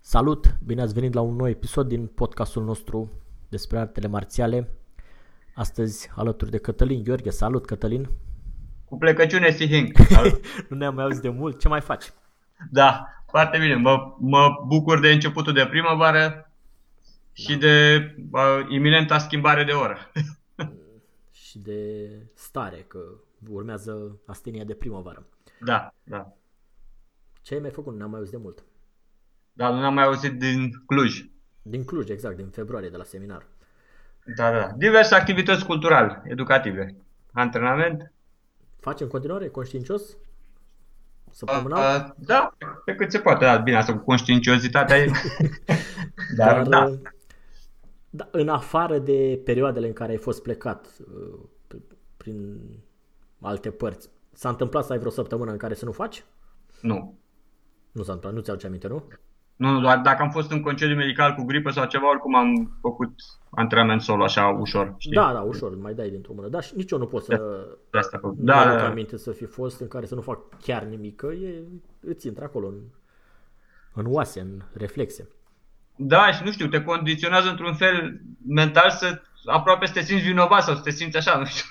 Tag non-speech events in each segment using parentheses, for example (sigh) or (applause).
Salut! Bine ați venit la un nou episod din podcastul nostru despre artele marțiale. Astăzi alături de Cătălin Gheorghe. Salut Cătălin! Cu plecăciune Sihing. (laughs) nu ne-am mai auzit de mult. Ce mai faci? Da, foarte bine. Mă, mă bucur de începutul de primăvară și de uh, iminenta schimbare de oră. (laughs) și de stare, că urmează astenia de primăvară. Da, da. Ce ai mai făcut? N-am mai auzit de mult. Da, nu am mai auzit din Cluj. Din Cluj, exact, din februarie, de la seminar. Da, da. Diverse activități culturale, educative. Antrenament. Faci în continuare conștiincios? Săptămânal? Uh, da, pe cât se poate. Da, bine, asta cu conștiinciozitatea e... (laughs) Dar, Dar, da. da. În afară de perioadele în care ai fost plecat uh, prin alte părți, s-a întâmplat să ai vreo săptămână în care să nu faci? Nu. Nu s-a întâmplat, nu ți-au ce aminte, nu? Nu, doar dacă am fost în concediu medical cu gripă sau ceva, oricum am făcut antrenament solo așa ușor. Știi? Da, da, ușor, mai dai dintr-o mână. Dar și nici eu nu pot să de asta nu da, da, da. aminte să fi fost în care să nu fac chiar nimic, că e, îți intră acolo în, în oase, în reflexe. Da, și nu știu, te condiționează într-un fel mental să aproape să te simți vinovat sau să te simți așa, nu știu.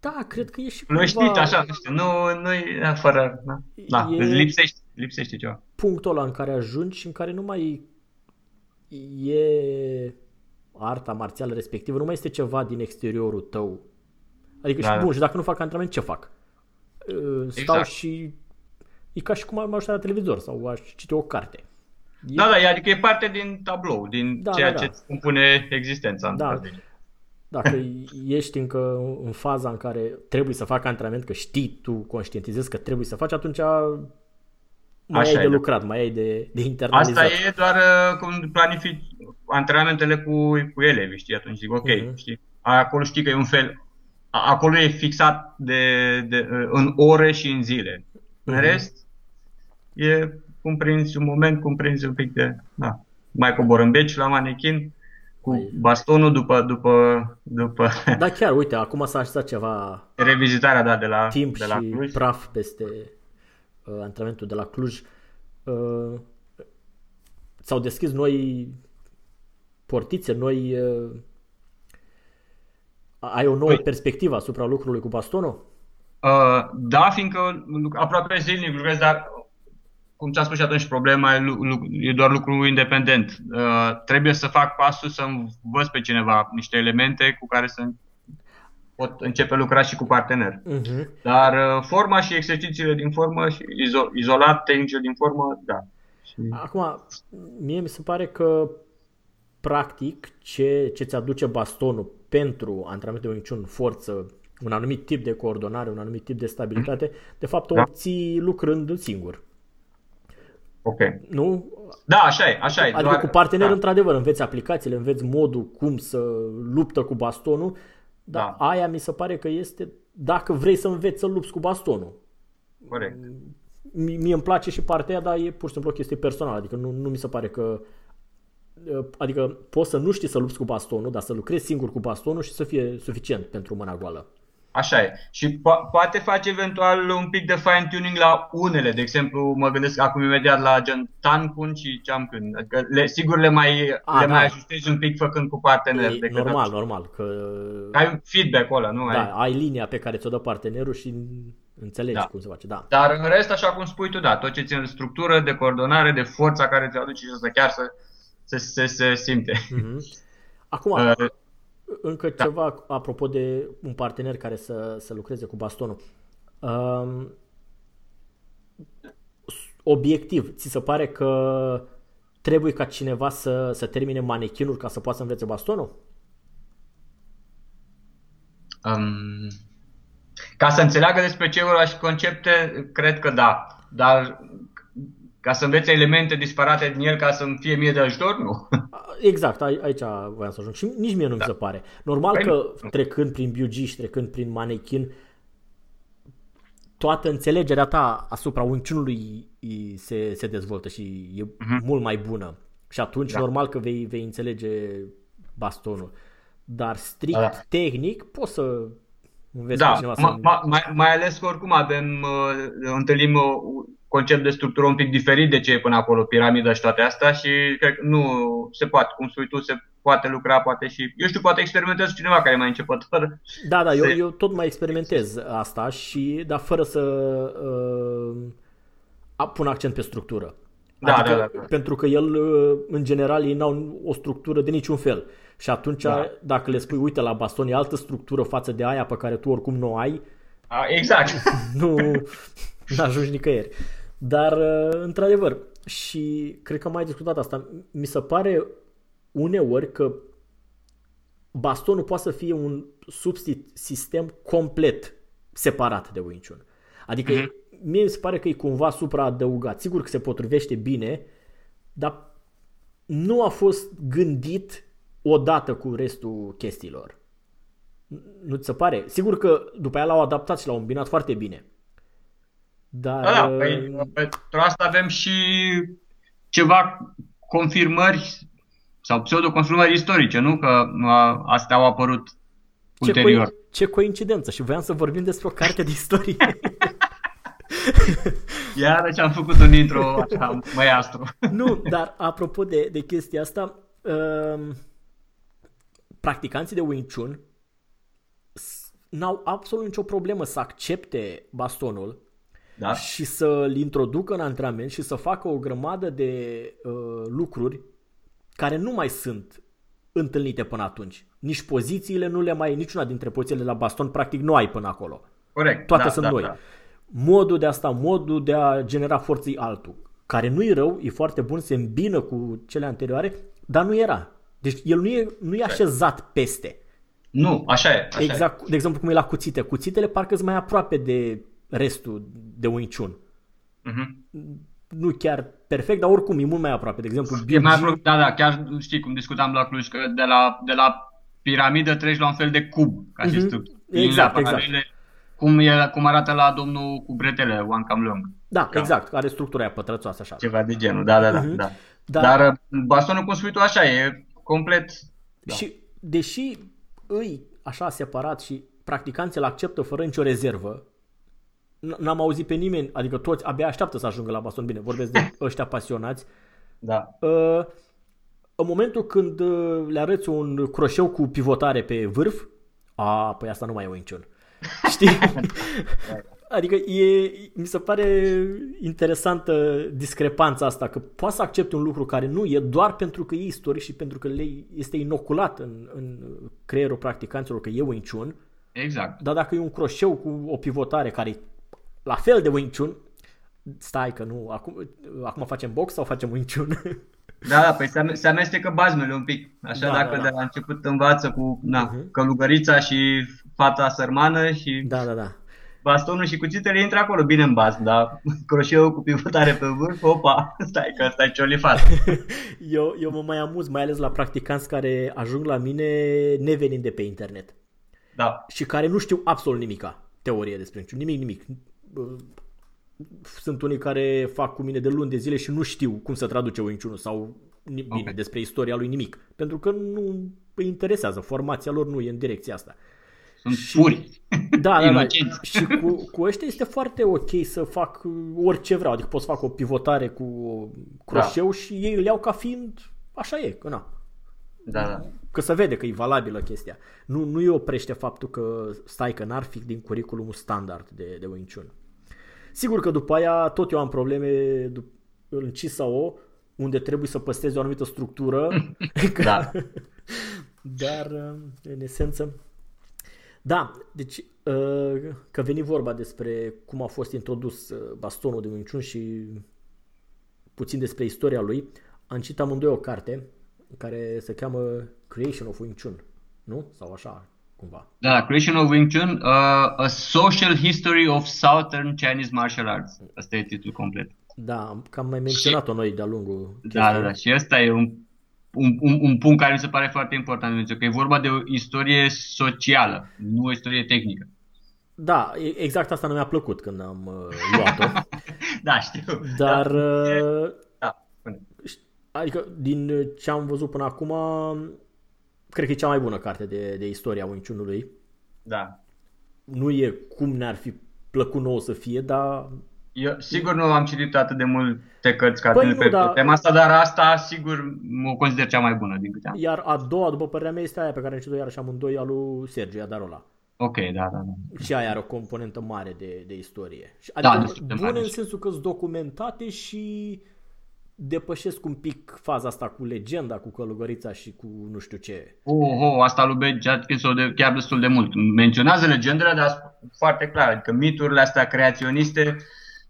Da, cred că e și cumva... știi, așa, nu știu, nu, nu e fără, da, da e... lipsește, lipsește ceva. Punctul ăla în care ajungi și în care nu mai e arta marțială respectivă, nu mai este ceva din exteriorul tău. Adică da, și bun, da. și dacă nu fac antrenament, ce fac? Stau exact. și e ca și cum am ajutat la televizor sau aș citi o carte. E... Da, da, adică e parte din tablou, din da, ceea da, da. ce îți compune existența. Da. Dacă (laughs) ești încă în faza în care trebuie să fac antrenament, că știi tu, conștientizezi că trebuie să faci, atunci mai Așa ai de da. lucrat, mai ai de, de internalizat. Asta e doar uh, cum planifici antrenamentele cu, cu elevi, știi? Atunci zic, ok, uh-huh. știi? Acolo știi că e un fel, acolo e fixat de, de, uh, în ore și în zile. Uh-huh. În mhm. rest, e cum prinzi un moment, cum prinzi un pic de, da, mai cobor în beci la manechin, cu păi- bastonul după, după, după... Da, chiar, uite, acum s-a așezat ceva... (laughs) Revizitarea, da, de la Timp de la și Cluj. praf peste uh, antrenamentul de la Cluj. Uh, s-au deschis noi portițe, noi... Uh, ai o nouă păi, perspectivă asupra lucrului cu bastonul? Uh, da, fiindcă aproape zilnic lucrez, dar cum ți-am spus și atunci, problema e, e doar lucru independent. Uh, trebuie să fac pasul să învăț pe cineva niște elemente cu care să pot începe lucra și cu partener. Uh-huh. Dar uh, forma și exercițiile din formă și izo- izolat tehnicile din formă, da. Și... Acum, mie mi se pare că practic ce, ce ți aduce bastonul pentru antrenamentul de niciun forță, un anumit tip de coordonare, un anumit tip de stabilitate, mm-hmm. de fapt o da. obții lucrând singur. Ok. Nu? Da, așa e, așa e. Adică doar... cu partener, da. într-adevăr, înveți aplicațiile, înveți modul cum să luptă cu bastonul, dar da. aia mi se pare că este dacă vrei să înveți să lupți cu bastonul. Corect. Mie îmi place și partea aia, dar e pur și simplu o chestie personală, adică nu, nu mi se pare că Adică poți să nu știi să lupți cu bastonul, dar să lucrezi singur cu bastonul și să fie suficient pentru mâna goală. Așa e. Și po- poate face eventual un pic de fine-tuning la unele. De exemplu, mă gândesc acum imediat la gen Tankun și Champion. Adică le, sigur le mai, A, le da. mai ajustezi un pic făcând cu partener. E, normal, normal. Că... Ai un feedback ăla, nu? Da, ai... ai linia pe care ți-o dă partenerul și Înțelegi Da. cum se face, da. Dar în rest, așa cum spui tu, da, tot ce ține de structură, de coordonare, de forța care ți aduce și să chiar să se, se, se simte. Mhm. Acum, (laughs) Uh, încă da. ceva apropo de un partener care să, să lucreze cu bastonul. Um, obiectiv, ți se pare că trebuie ca cineva să, să termine manechinul ca să poată să învețe bastonul? Um, ca să înțeleagă despre ce vorba și concepte, cred că da. Dar ca să învețe elemente disparate din el ca să-mi fie mie de ajutor, nu. (laughs) Exact, ai- aici voiam să ajung. Și nici mie nu mi se pare. Normal Păi că nu. trecând prin BUG și trecând prin manechin, toată înțelegerea ta asupra unciunului i- se, se dezvoltă și e mult mai bună. Și atunci Da. normal că vei, vei înțelege bastonul. Dar strict Da, da. tehnic poți să înveți pe Da, cineva să... ma, ma, mai, mai ales că oricum avem, uh, întâlnim uh, un concept de structură un pic diferit de ce e până acolo, piramida și toate astea și cred că nu se poate, cum spui tu, se poate lucra, poate și, eu știu, poate experimentez cu cineva care e mai începător. Da, da, eu, se- eu tot mai experimentez asta și dar fără să uh, a- pun accent pe structură. Da, adică, da, da, da. Pentru că el, uh, în general, ei n-au o structură de niciun fel. Și atunci, Da. dacă le spui, uite, la baston e altă structură față de aia pe care tu oricum nu o ai, A, exact. (laughs) nu ajungi nicăieri. Dar, uh, într-adevăr, și cred că am mai discutat asta, mi se pare uneori că bastonul poate să fie un subsistem complet separat de Wing Chun. Adică Mhm. mie mi se pare că e cumva supraadăugat. Sigur că se potrivește bine, dar nu a fost gândit odată cu restul chestiilor. Nu ți se pare? Sigur că după aia l-au adaptat și l-au îmbinat foarte bine. Dar... Da, da, uh, păi, pentru asta avem și ceva confirmări sau pseudo-confirmări istorice, nu? Că a, astea au apărut ce, ulterior. coi- ce coincidență și voiam să vorbim despre o carte de istorie. (laughs) Iarăși am făcut un intro așa, măiastru. nu, dar apropo de, de chestia asta, um, practicanții de Wing Chun s- n-au absolut nicio problemă să accepte bastonul Da? și să-l introducă în antrenament și să facă o grămadă de uh, lucruri care nu mai sunt întâlnite până atunci. Nici pozițiile nu le mai, niciuna dintre pozițiile la baston practic nu ai până acolo. Corect. Toate da, sunt da, noi. Da. Modul de asta, modul de a genera forță e altul. Care nu e rău, e foarte bun, se îmbină cu cele anterioare, dar nu era. Deci el nu e, nu e așezat peste. Nu, așa e. Așa Exact, de exemplu cum e la cuțite. Cuțitele parcă sunt mai aproape de restul de Wing Chun. E. Mhm. Nu chiar perfect, dar oricum e mult mai aproape. De exemplu, E mai BG, aproape, da, da, chiar știi cum discutam la Cluj, că de la, de la piramidă treci la un fel de cub, ca și Mhm. structură. Exact, Liniile exact. paralele, Cum, e, cum arată la domnul cu bretele, One Cam Long. Da, Cam. exact, are structura aia pătrățoasă așa. Ceva de genul, da, da, da. Mhm. da. Dar- Dar, uh, bastonul, cum spui tu, așa e, complet... Da. Și deși îi așa separat și practicanții îl acceptă fără nicio rezervă, n- n-am auzit pe nimeni, adică toți abia așteaptă să ajungă la baston. Bine, vorbesc de (laughs) ăștia pasionați. Da. Uh, în momentul când uh, le arăți un croșeu cu pivotare pe vârf, a, păi asta nu mai e Wing Chun. (laughs) Știi? Adică e, mi se pare interesantă discrepanța asta, că poate să accepte un lucru care nu e doar pentru că e istoric și pentru că le este inoculat în, în creierul practicanților că e Wing Chun, Exact. dar dacă e un croșeu cu o pivotare care e la fel de Wing Chun, stai că nu, acum, acum facem box sau facem Wing Chun? (laughs) Da, da, păi se, ame- se amestecă bazmele un pic. Așa, Da, dacă da, de da. la început învață cu na, Mhm. călugărița și fata sărmană și da, da, da. bastonul și cuțitele intră acolo bine în bazm, dar (laughs) croșeul cu pivotare pe vârf, opa, (laughs) stai că ăsta e ciolifat. Eu, eu mă mai amuz, mai ales la practicanți care ajung la mine nevenind de pe internet Da, și care nu știu absolut nimica teorie despre niciun, nimic, nimic. Sunt unii care fac cu mine de luni de zile și nu știu cum să traduce Wing Chun sau ni- bine, Ok. despre istoria lui nimic, pentru că nu îi interesează, formația lor nu e în direcția asta. sunt Și- puri. (laughs) Da, da, da. Inocenți. Și cu, cu ăștia este foarte ok să fac orice vreau. Adică pot să fac o pivotare cu croșeu și ei îl iau ca fiind așa e, că na. Da, da. Că se vede că e valabilă chestia. Nu, nu îi oprește faptul că stai că n-ar fi din curriculumul standard de, de Wing Chun. Sigur că după aia tot eu am probleme în CISAO, unde trebuie să păstrezi o anumită structură. (laughs) da. (laughs) Dar, în esență, da, deci că veni vorba despre cum a fost introdus bastonul de Wing Chun și puțin despre istoria lui, am citit amândoi o carte care se cheamă Creation of Wing Chun, nu? Sau așa, cumva. Da, Creation of Wing Chun, uh, A Social History of Southern Chinese Martial Arts. Asta e titlul complet. Da, cam mai menționat-o și... noi de-a lungul. Da, da, da, și ăsta e un, un, un, un punct care mi se pare foarte important, pentru că e vorba de o istorie socială, nu o istorie tehnică. Da, exact asta nu mi-a plăcut când am uh, luat-o. (laughs) da, știu. Dar, da. Uh, da. adică din ce am văzut până acum, cred că e cea mai bună carte de, de istoria Wing Chun-ului. Da. Nu e cum ne-ar fi plăcut nouă să fie, dar... Eu sigur nu am citit atât de multe cărți ca păi nu, pe, da. tema asta, dar asta sigur o consider cea mai bună din câte am. Iar a doua, după părerea mea, este aia pe care am citit-o iarăși amândoi, al lui Sergiu Iadarola. Ok, da, da, da. Și aia are o componentă mare de, de istorie. Da, adică da, bune în sensul că sunt documentate și depășesc un pic faza asta cu legenda, cu călugărița și cu nu știu ce. Oh, oh asta lui Bege Atkins de, chiar destul de mult. Menționează legendele, dar foarte clar, adică miturile astea creaționiste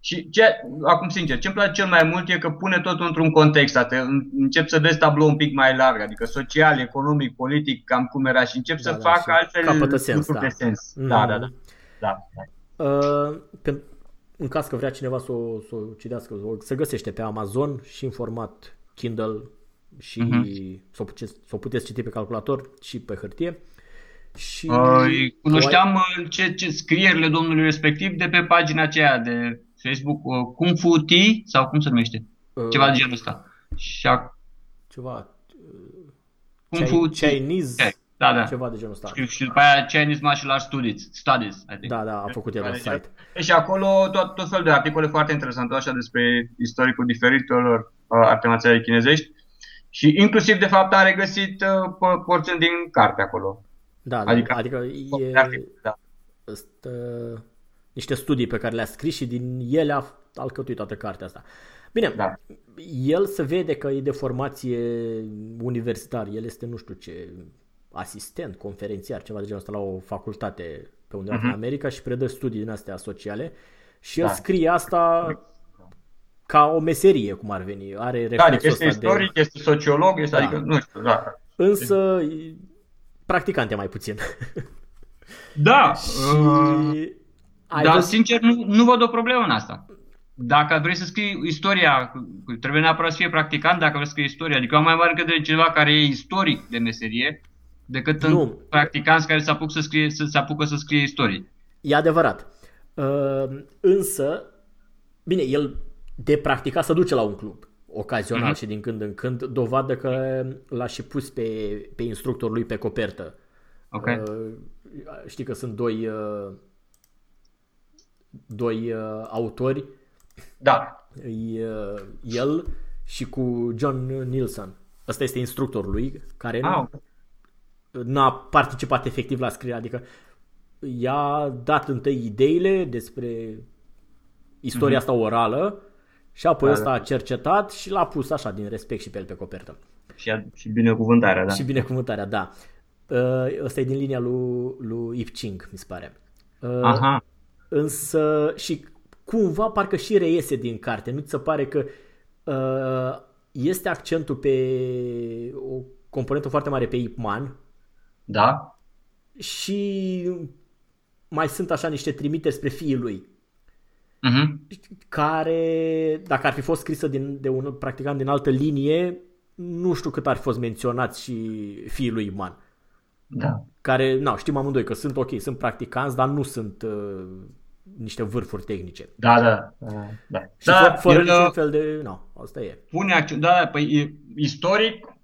și ce, acum sincer, ce îmi place cel mai mult e că pune totul într-un context, te încep să vezi tablou un pic mai larg, adică social, economic, politic, cam cum era și încep da, să da, fac altfel sens, da. de sens. Mm. Da, da, da. da, da. Uh, pe, în caz că vrea cineva să o, să o citească, se găsește pe Amazon și în format Kindle și uh-huh. să, o puteți, să o puteți citi pe calculator și pe hârtie. Și uh, cunoșteam ai... ce, ce scrierile domnului respectiv de pe pagina aceea de Facebook, uh, Kung Fu Tea sau cum se numește? Uh, Ceva de genul ăsta. Și a... Ceva... Uh, Kung Fu Chinese... Okay. Da, da. Ceva de genul ăsta. Și, și după aia Chinese Martial Arts Studies, Studies I think. Da, da, a făcut el un site. E, și acolo tot, tot felul de articole foarte interesante așa despre istoricul diferitelor uh, arte marțiale chinezești și inclusiv de fapt a regăsit uh, porțiuni din carte acolo. Da, da adică, adică e, da. Stă, niște studii pe care le-a scris și din ele a alcătuit toată cartea asta. Bine, da. el se vede că e de formație universitar, el este nu știu ce, asistent, conferențiar, ceva de genul ăsta la o facultate pe undeva uh-huh. în mhm. America și predă studii din astea sociale și el da. scrie asta ca o meserie, cum ar veni. Are da, adică este istoric, de... este sociolog, este, da. adică, nu știu, da. Însă, practicante mai puțin. Da. (laughs) și... Uh, dar, văzut... sincer, nu, nu văd o problemă în asta. Dacă vrei să scrii istoria, trebuie neapărat să fie practicant dacă vrei să scrii istoria. Adică am mai mare de cineva care e istoric de meserie decât nu. în practicanți care se apucă să, scrie, să, se apucă să scrie istorie. E adevărat. Uh, însă, bine, el de practicat să duce la un club ocazional uh-huh. și din când în când, dovadă că l-a și pus pe, pe instructorul lui pe copertă. Okay. Uh, știi că sunt doi uh, doi uh, autori. Da. E, uh, el și cu John Nilsson. Ăsta este instructorul lui, care ah, nu, n-a participat efectiv la scriere, adică i-a dat întâi ideile despre istoria mm-hmm. asta orală și apoi da, ăsta da. a cercetat și l-a pus așa din respect și pe el pe copertă. Și, a, și binecuvântarea, da. Și binecuvântarea, da. Uh, ăsta e din linia lui, lui Ip Ching, mi se pare. Uh, Aha. Însă și cumva parcă și reiese din carte. Nu ți se pare că uh, este accentul pe o componentă foarte mare pe Ip Man, da. Și mai sunt așa niște trimiteri spre fiii lui. Uh-huh. Care, dacă ar fi fost scrisă din, de un practicant din altă linie, nu știu cât ar fi fost menționat și fiii lui Iman. Da. Care, na, știm amândoi că sunt ok, sunt practicanți, dar nu sunt uh, niște vârfuri tehnice. Da, da. Uh, da. Și da, fără niciun uh, fel de... Nu, no, asta e. Pune accent, da, păi istoric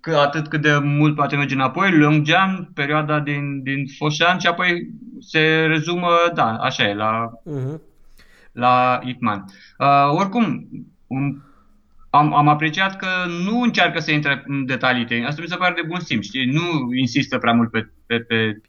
că atât cât de mult poate merge înapoi, Lunggean, perioada din, din Foșan și apoi se rezumă, da, așa e, la, uh-huh. la Ip Man. Uh, oricum, un, am, am apreciat că nu încearcă să intre în detalii tehnice. Asta mi se pare de bun simț, știi? Nu insistă prea mult pe, pe, pe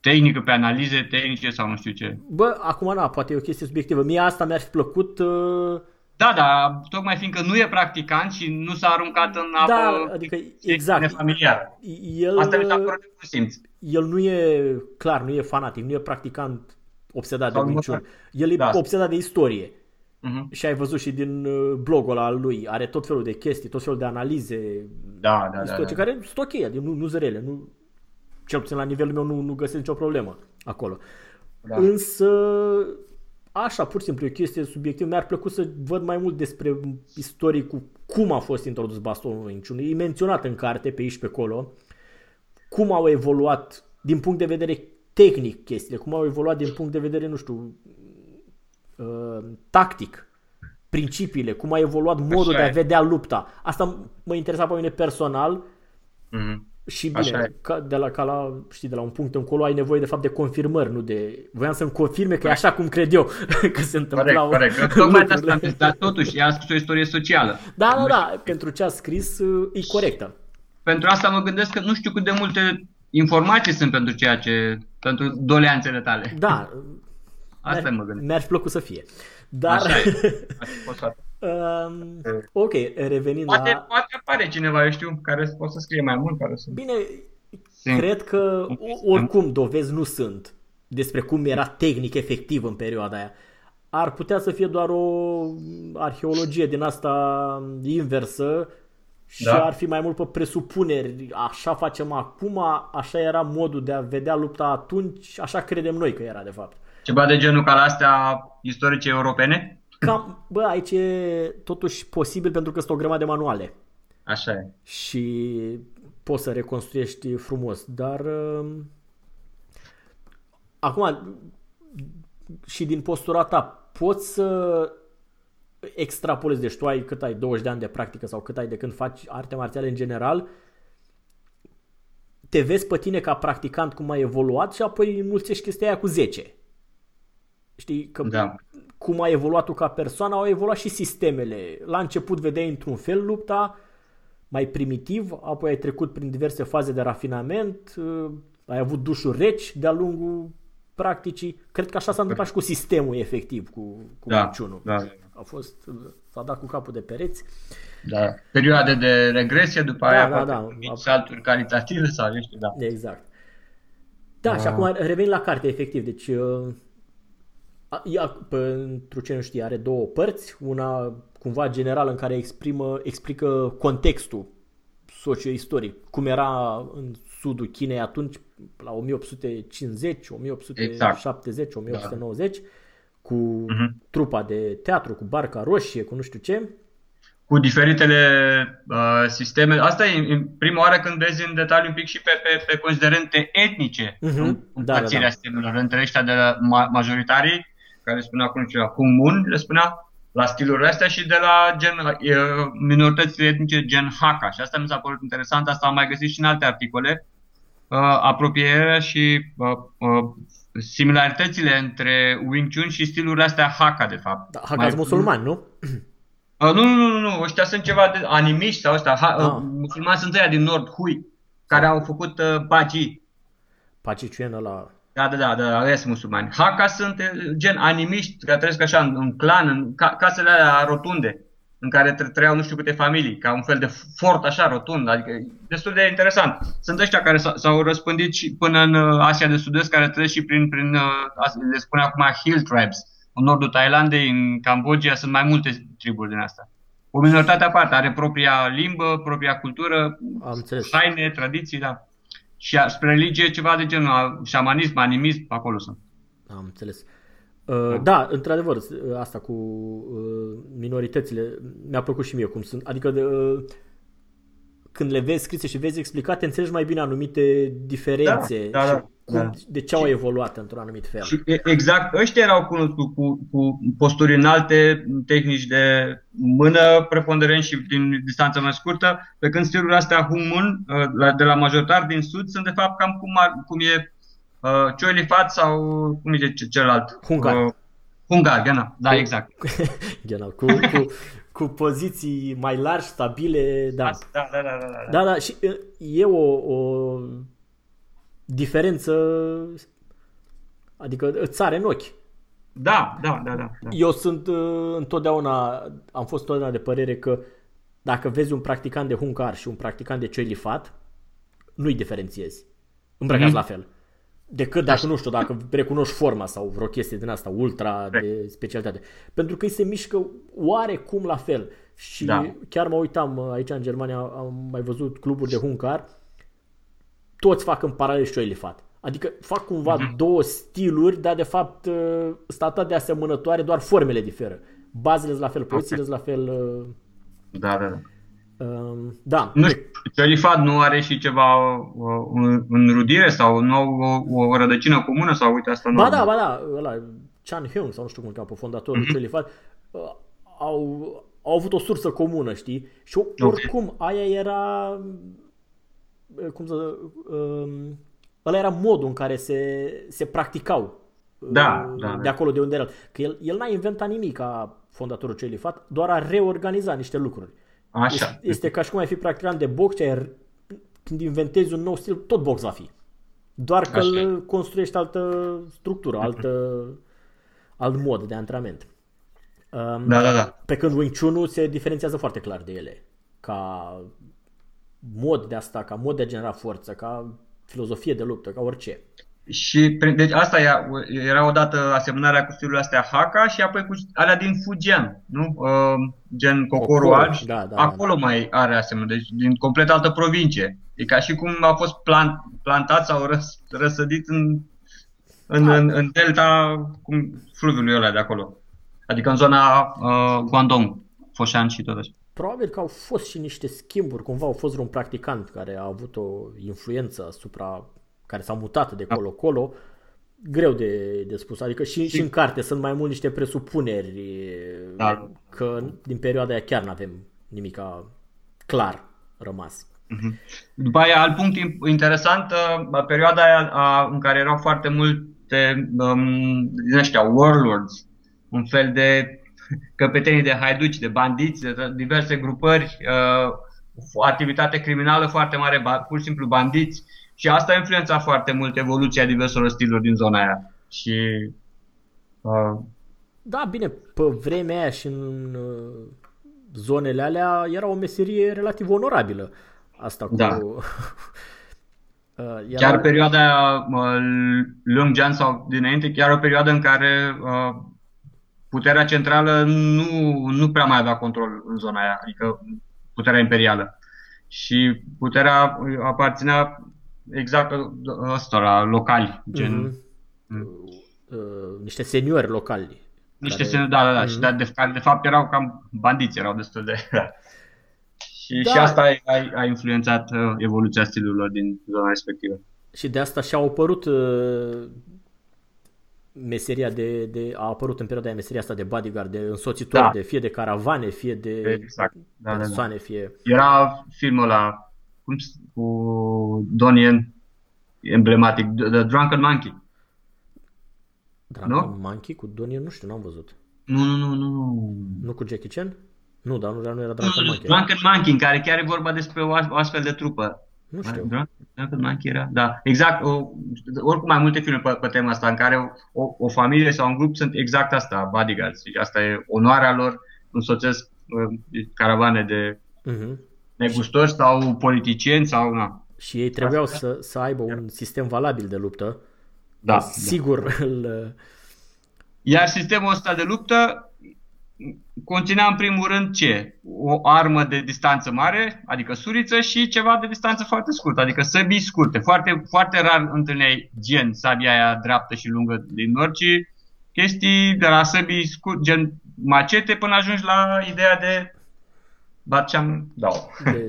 tehnică, pe analize tehnice sau nu știu ce. Bă, acum na, poate e o chestie subiectivă. Mie asta mi-ar fi plăcut... Uh... Da, da, tocmai fiindcă nu e practicant și nu s-a aruncat în apă da, adică, exact. familiar. El, Asta mi s-a părut de simț. El nu e, clar, nu e fanatic, nu e practicant obsedat sau de minciuni. El e da. obsedat de istorie. Uh-huh. Și ai văzut și din uh, blogul ăla al lui, are tot felul de chestii, tot felul de analize da, da, istorice, da, da. care sunt ok, adică nu, nu zărele, nu, cel puțin la nivelul meu nu, nu găsesc nicio problemă acolo. Da. Însă, așa, pur și simplu, e o chestie subiectivă. Mi-ar plăcut să văd mai mult despre istoricul, cum a fost introdus bastonul minciunii. E menționat în carte, pe aici pe acolo, cum au evoluat din punct de vedere tehnic chestiile, cum au evoluat din punct de vedere, nu știu, uh, tactic, principiile, cum a evoluat modul Așa de a vedea lupta. Asta mă interesa pe mine personal mm-hmm. Și bine, ca de, la, ca la, știi, de la un punct încolo ai nevoie de fapt de confirmări, nu de... Voiam să-mi confirme că e așa cum cred eu (laughs) că se întâmplau Corect, corect. Tocmai de asta dar (laughs) totuși ea a scris o istorie socială. Da, da, da, pentru ce a scris uh, e corectă. Pentru asta mă gândesc că nu știu cât de multe informații sunt pentru ceea ce, pentru doleanțele tale. Da, Asta mă gândesc. Mi-ar fi plăcut să fie. Dar... Așa e. (laughs) um, ok, revenind poate, la... Poate apare cineva, eu știu, care poate să scrie mai mult. Care să... Bine, Sim. cred că oricum dovezi nu sunt despre cum era tehnic efectiv în perioada aia. Ar putea să fie doar o arheologie din asta inversă și da. ar fi mai mult pe presupuneri. Așa facem acum, așa era modul de a vedea lupta atunci, așa credem noi că era de fapt. Ceva de genul ca la astea istorice europene? Cam, bă, aici e totuși posibil pentru că sunt o grămadă de manuale. Așa e. Și poți să reconstruiești frumos, dar uh, acum și din postura ta poți să extrapolezi, deci tu ai cât ai 20 de ani de practică sau cât ai de când faci arte marțiale în general, te vezi pe tine ca practicant cum ai evoluat și apoi înmulțești chestia aia cu 10. Știi? Că da. Cum a evoluat tu ca persoană, au evoluat și sistemele. La început vedeai într-un fel lupta, mai primitiv, apoi ai trecut prin diverse faze de rafinament, uh, ai avut dușuri reci de-a lungul practicii. Cred că așa s-a întâmplat și cu sistemul efectiv, cu, cu da, Da. A fost, s-a dat cu capul de pereți. Da. Perioade de regresie, după da, aia da, da. salturi calitative sau nu știu, da. Exact. Da, da, și acum revin la carte, efectiv. Deci, uh, ea, pentru ce nu știe, are două părți, una cumva generală în care exprimă, explică contextul socio-istoric, cum era în sudul Chinei atunci, la 1850, 1870, exact. 1890, da. cu uh-huh. trupa de teatru, cu barca roșie, cu nu știu ce. Cu diferitele uh, sisteme. Asta e prima oară când vezi în detaliu un pic și pe, pe, pe considerente etnice uh-huh. în da, da, da. sistemelor între ăștia de la majoritarii care spunea acum ceva, Kung Mun, le spunea la stilurile astea și de la gen, minoritățile etnice gen Hakka. Și asta mi s-a părut interesant, asta am mai găsit și în alte articole, uh, apropierea și uh, uh, similaritățile între Wing Chun și stilurile astea Hakka, de fapt. Da, Hakka sunt musulmani, nu? Uh, nu, nu, nu, nu, ăștia sunt ceva de animiști sau ăștia, ha, ah. musulmani sunt ăia din Nord, Hui, care au făcut uh, Baji. Baji Chuen ăla da, da, da, da, ăia sunt musulmani. Haka sunt eh, gen animiști care trăiesc așa în, în clan, în ca, casele alea rotunde, în care trăiau nu știu câte familii, ca un fel de fort așa rotund, adică destul de interesant. Sunt ăștia care s-au răspândit și până în uh, Asia de Sud-Est, care trăiesc și prin, prin uh, le spune acum Hill Tribes. În nordul Thailandei, în Cambodgia, sunt mai multe triburi din asta. O minoritate aparte, are propria limbă, propria cultură, Am haine, tradiții, da. Și spre religie ceva de genul șamanism, animism, acolo sunt. Am înțeles. Uh, da, într-adevăr, asta cu uh, minoritățile mi-a plăcut și mie cum sunt. Adică de, uh, când le vezi scrise și vezi explicate, înțelegi mai bine anumite diferențe da, da, da, cum, da. de ce au evoluat într-un anumit fel. Și exact, ăștia erau cunoscuți cu, cu posturi înalte, tehnici de mână preponderent și din distanță mai scurtă, pe când stilurile astea Humun, uh, de la majoritar din sud, sunt de fapt cam cum, ar, cum e uh, Choi Fat sau cum e celălalt? Hungar. Uh, Hungar, Ghana, da, exact. (laughs) Ghana, cu, cu, cu poziții mai largi, stabile, da. Da, da, da, da. Da, da, da și e o, o diferență, adică îți are în ochi. Da, da, da, da. da. Eu sunt uh, întotdeauna, am fost întotdeauna de părere că dacă vezi un practicant de hunkar și un practicant de cioilifat, nu-i diferențiezi. Îmbrăcați mm-hmm. la fel. Decât dacă, nu știu, dacă recunoști forma sau vreo chestie din asta ultra de specialitate. Pentru că îi se mișcă oarecum la fel. Și da. chiar mă uitam aici în Germania, am mai văzut cluburi de hunkar, toți fac în paralel și elifat. Adică fac cumva mm-hmm. două stiluri, dar de fapt ă, stata de asemănătoare, doar formele diferă. Bazele sunt la fel, pozițiile sunt la fel. Ă, da, da, da. Um, da. Nu știu, Celifat nu are și ceva uh, înrudire sau nu o, o rădăcină comună sau uite asta nu. Ba da, ba da, ăla, Chan Hyung sau nu știu cum cheamă, fondatorul mm-hmm. Celifat, uh, au, au avut o sursă comună, știi? Și oricum okay. aia era uh, cum să uh, ăla era modul în care se, se practicau da, uh, da, de acolo de unde era. Că el, el n-a inventat nimic ca fondatorul Celifat, doar a reorganizat niște lucruri. Așa. Este, este ca și cum ai fi practicant de box, când inventezi un nou stil, tot box va fi. Doar că Așa. îl construiești altă structură, altă, alt mod de antrenament. Um, da, da, da. Pe când Wing Chun se diferențiază foarte clar de ele. Ca mod de asta, ca mod de a genera forță, ca filozofie de luptă, ca orice. Și deci asta era odată asemănarea cu stilul astea Haka și apoi cu alea din Fujian, nu? Uh, gen Kokoro alb. Da, da, da, acolo da. mai are asemănare, deci din complet altă provincie. E ca și cum a fost plant, plantat sau răs, răsădit în, în, da. în, în delta cum, fluviului ăla de acolo. Adică în zona uh, Guangdong, Foshan și tot așa. Probabil că au fost și niște schimburi, cumva au fost vreun practicant care a avut o influență asupra care s-au mutat de colo-colo, greu de, de spus. Adică și, și în carte sunt mai mult niște presupuneri da. că din perioada aia chiar nu avem nimic clar rămas. Mhm. După aia, alt punct interesant, uh, perioada aia a, în care erau foarte multe um, din ăștia, warlords, un fel de căpetenii de haiduci, de bandiți, de diverse grupări, uh, o activitate criminală foarte mare, pur și simplu bandiți, și asta a influențat foarte mult evoluția diverselor stiluri din zona aia. Și uh... Da, bine, pe vremea aia și în uh, zonele alea era o meserie relativ onorabilă. Asta cu... Da. (laughs) Uh, era... Chiar perioada uh, Lung Jan sau dinainte, chiar o perioadă în care uh, puterea centrală nu, nu prea mai avea control în zona aia, adică puterea imperială. Și puterea aparținea exact ăstora, locali, gen... Mm-hmm. Uh, niște seniori locali. Niște care... seniori, da, da, da, mm-hmm. și de, de, de fapt erau cam bandiți, erau destul de... (laughs) și, da. și asta a, a influențat uh, evoluția stilurilor din zona respectivă. Și de asta și-au apărut uh, meseria de, de, a apărut în perioada aia meseria asta de bodyguard, de însoțitor, da. de fie de caravane, fie de exact. da, persoane, da, da. fie... Era filmul la cum, cu Donnie emblematic, The Drunken Monkey. Drunken nu? Monkey cu Donnie, nu știu, n-am văzut. Nu, nu, nu, nu. Nu cu Jackie Chan? Nu, dar nu, nu era Drunken Monkey. Drunken Monkey, în care chiar e vorba despre o, astfel de trupă. Nu știu. Drunken Monkey era, da. Exact, o, oricum mai multe filme pe, pe tema asta, în care o, o familie sau un grup sunt exact asta, bodyguards. Deci asta e onoarea lor, însoțesc uh, caravane de uh-huh negustori sau politicieni sau na. Și ei trebuiau să, să aibă un sistem valabil de luptă. Da. Sigur da. îl... Iar sistemul ăsta de luptă conținea în primul rând ce? O armă de distanță mare, adică suriță și ceva de distanță foarte scurtă, adică săbii scurte. Foarte, foarte rar întâlneai gen sabia aia dreaptă și lungă din nord, ci chestii de la săbii scurte, gen macete până ajungi la ideea de Baceam, da. De...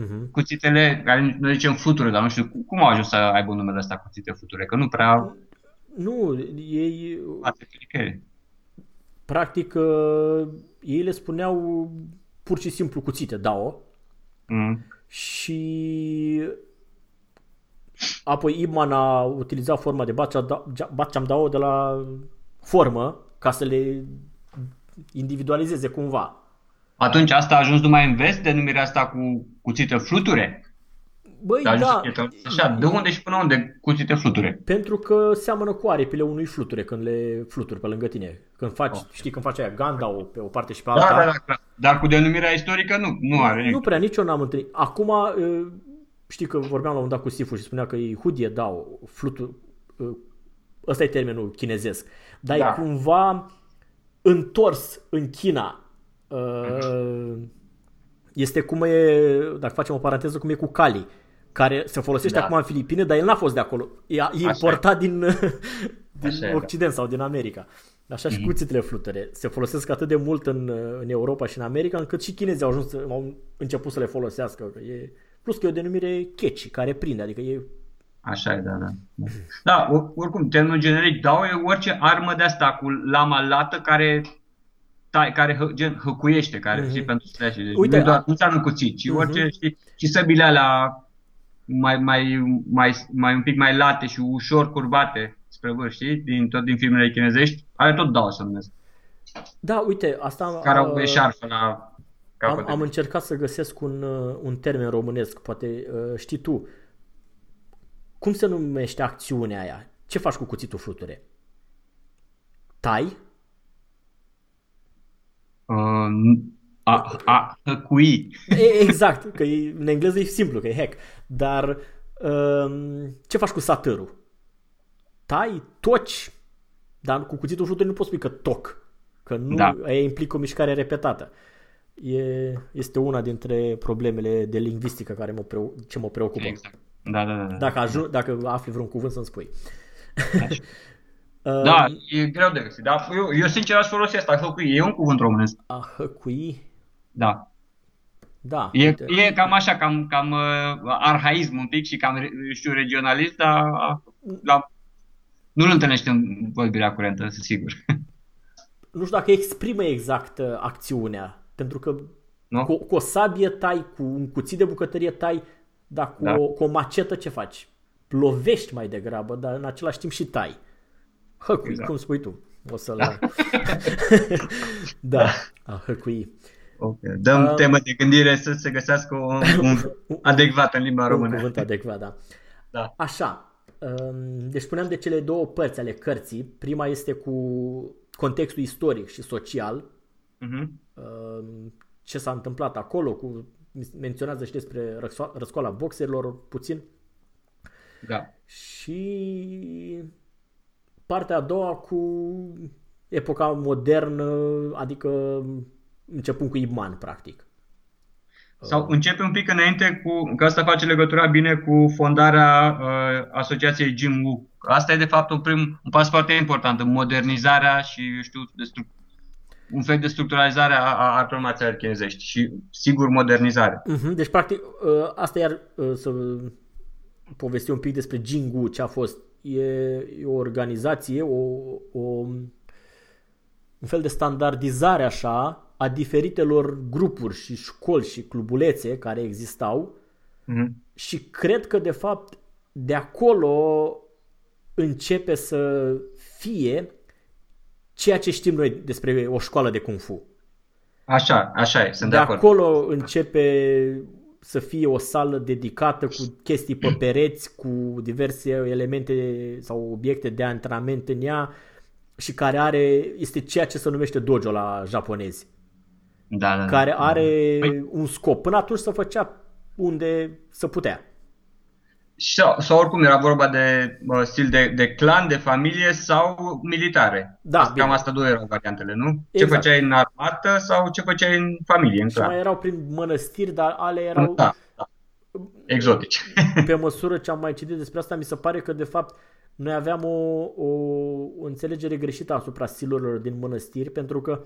Uh-huh. (laughs) Cuțitele, care noi zicem future, dar nu știu cum au ajuns să aibă numele ăsta cuțite future, că nu prea... Nu, ei... Practic, uh, ei le spuneau pur și simplu cuțite, Dao. Mm. Și apoi Ibman a utilizat forma de Bacham Dao de la formă ca să le individualizeze cumva. Atunci asta a ajuns numai în vest, denumirea asta cu cuțite fluture? Băi, Dar da, așa, de unde și până unde cuțite fluture? pentru că seamănă cu aripile unui fluture când le fluturi pe lângă tine. Când faci, Oh. știi, când faci aia ganda o, pe o parte și pe Da, alta. da, da, clar. Dar cu denumirea istorică nu, nu are Nu nimic. prea, nici eu n-am întâlnit. Acum, uh, știi că vorbeam la un dat cu Sifu și spunea că e hudie, da, o flutur, uh, ăsta e termenul chinezesc, dar Da. e cumva întors în China. Uh, Este cum e, dacă facem o paranteză, cum e cu Kali, care se folosește Da. acum în Filipine, dar el n-a fost de acolo. E, e importat din, (laughs) din Așa e, da. Occident sau din America. Așa și Mhm. cuțitele fluture. Se folosesc atât de mult în, în Europa și în America, încât și chinezii au, ajuns, să- au început să le folosească. Că E, plus că e o denumire catchy, care prinde, adică e Așa e, da, da. Da, or- oricum, termenul generic dau e orice armă de asta cu lama lată care tai, care hă, gen hăcuiește, care, Mhm. știi, pentru slash deci Uite, nu, doar, a- nu înseamnă cuțit, ci Mhm. orice, știi, și săbile alea mai, mai, mai, mai un pic mai late și ușor curbate spre vârf, știi, din, tot din filmele chinezești, ale tot dau să numesc, Da, uite, asta care au uh, eșarfă la am, capăt. am încercat să găsesc un, uh, un termen românesc, poate uh, știi tu. Cum se numește acțiunea aia? Ce faci cu cuțitul fluture? Tai? Uh, a, a hăcui. E, exact, că e, în engleză e simplu, că e hack. Dar um, ce faci cu satărul? Tai, toci, dar cu cuțitul fluture nu poți spui că toc, că nu, Da. aia implică o mișcare repetată. E, este una dintre problemele de lingvistică care mă preu, ce mă preocupă. Exact. Da, da, da. da. Dacă, ajung, dacă afli vreun cuvânt să-mi spui. Uh, (laughs) Da, e greu de găsit. Dar eu, eu sincer aș folosi asta, hăcui. E un cuvânt românesc. A hăcui, Da. da. E, uite. e cam așa, cam, cam uh, arhaism un pic și cam, re- știu, regionalist, dar la, nu-l întâlnești în vorbirea curentă, sunt sigur. (laughs) Nu știu dacă exprimă exact uh, acțiunea, pentru că Nu? cu, cu o sabie tai, cu un cuțit de bucătărie tai, dar cu, Da. o, cu o macetă ce faci? Lovești mai degrabă, dar în același timp și tai. Hăcui, Exact. cum spui tu. O să-l... da, (laughs) (laughs) a hăcui. Okay. Dăm Um, temă de gândire să se găsească un, (coughs) un adecvat în limba Un română. cuvânt adecvat, da. Da. Așa. um, Deci spuneam de cele două părți ale cărții. Prima este cu contextul istoric și social. Mhm. um, Ce s-a întâmplat acolo, cu menționează și despre răsco- răscoala boxerilor puțin. Da. Și partea a doua cu epoca modernă, adică începând cu Ibman, practic. Sau începe un pic înainte cu, că asta face legătura bine cu fondarea uh, asociației Jim Woo. Asta e de fapt un prim un pas foarte important în modernizarea și, eu știu, de stru- un fel de structuralizare a, a artelor marțiale chinezești și, sigur, modernizare. Mhm, Deci, practic, ă, asta iar ă, să povesti un pic despre Jingu, ce a fost. E, e o organizație, o, o, un fel de standardizare așa a diferitelor grupuri și școli și clubulețe care existau Mhm. și cred că, de fapt, de acolo începe să fie ceea ce știm noi despre o școală de Kung Fu. Așa, așa e, sunt De de acord. acolo începe să fie o sală dedicată cu chestii pe pereți, cu diverse elemente sau obiecte de antrenament în ea și care are, este ceea ce se numește dojo la japonezi, Da, da, da. care are Păi- un scop. Până atunci se făcea unde se putea. Sau, sau oricum era vorba de uh, stil de, de clan, de familie sau militare. Da, Cam bine. asta două erau variantele, nu? Ce Exact. făceai în armată sau ce făceai în familie, în Și mai clan. erau prin mănăstiri, dar ale erau Da, da. Exotici. (laughs) pe măsură ce am mai citit despre asta, mi se pare că de fapt noi aveam o, o, o înțelegere greșită asupra stilurilor din mănăstiri, pentru că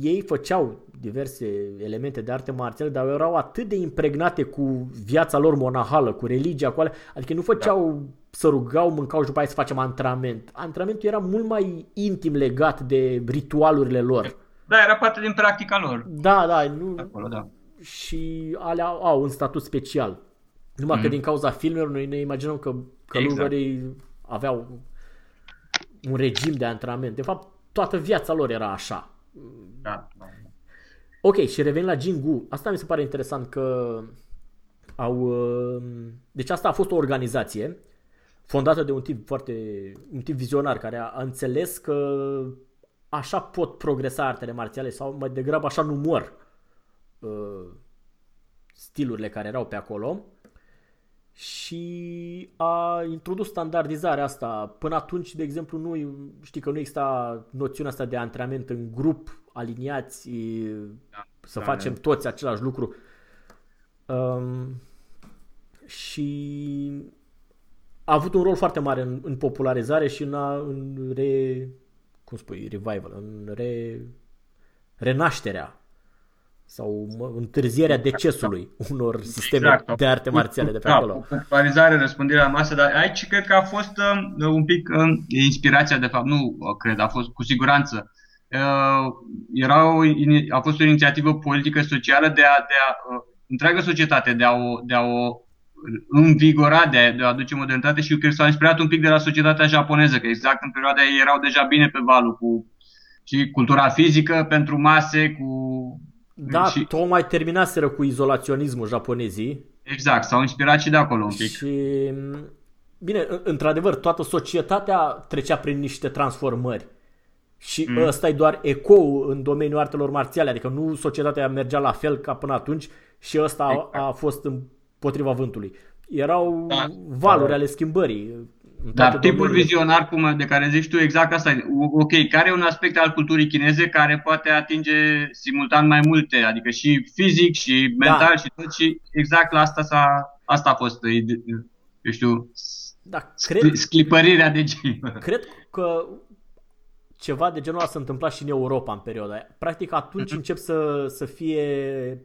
ei făceau diverse elemente de arte marțiale, dar erau atât de impregnate cu viața lor monahală, cu religia, cu alea, adică nu făceau, să rugau, mâncau și după aia să facem antrenament. Antrenamentul era mult mai intim legat de ritualurile lor. Da, era parte din practica lor. Da, da, nu, Acolo, da. și alea au un statut special. Numai mm. că Mhm. din cauza filmelor noi ne imaginăm că călugării exact. aveau un regim de antrenament. De fapt, toată viața lor era așa. Da. da. Ok, și revin la Jingu. Asta mi se pare interesant că au... uh, Deci asta a fost o organizație fondată de un tip foarte... un tip vizionar care a, a înțeles că așa pot progresa artele marțiale sau mai degrabă așa număr uh, stilurile care erau pe acolo și a introdus standardizarea asta. Până atunci, de exemplu, nu știi că nu exista noțiunea asta de antrenament în grup, aliniați, Da, să da, facem da. toți același lucru. Um, și a avut un rol foarte mare în, în popularizare și în, a, în re, cum spui, revival, în re, renașterea sau mă, întârzierea decesului unor sisteme Exact. de arte marțiale de pe da, acolo. Popularizare, răspândirea la masă, dar aici cred că a fost uh, un pic uh, inspirația, de fapt, nu uh, cred, a fost cu siguranță. Uh, era o, ini- a fost o inițiativă politică socială de a, de a uh, întreaga societate de a o, de a o învigora, de a, de a aduce modernitate și eu cred că s-a inspirat un pic de la societatea japoneză, că exact în perioada ei erau deja bine pe valul cu și cultura fizică pentru mase, cu Da, și, tocmai terminaseră cu izolaționismul japonezii exact, s-au inspirat și de acolo un pic. Și, bine, în- într-adevăr, toată societatea trecea prin niște transformări. Și mm. ăsta e doar ecou în domeniul artelor marțiale, adică nu societatea mergea la fel ca până atunci și ăsta a, Exact. a fost împotriva vântului. Erau Da. valuri ale schimbării. În Dar toate tipul domeniile. vizionar cum, de care zici tu, exact asta e. O- Ok, care e un aspect al culturii chineze care poate atinge simultan mai multe, adică și fizic și mental Da. și tot și exact la asta s-a, asta a fost, ide- eu știu, Da, cred... cred, sclipărirea de gen. (laughs) cred că ceva de genul ăsta se întâmpla și în Europa în perioada aia. Practic atunci încep să, să fie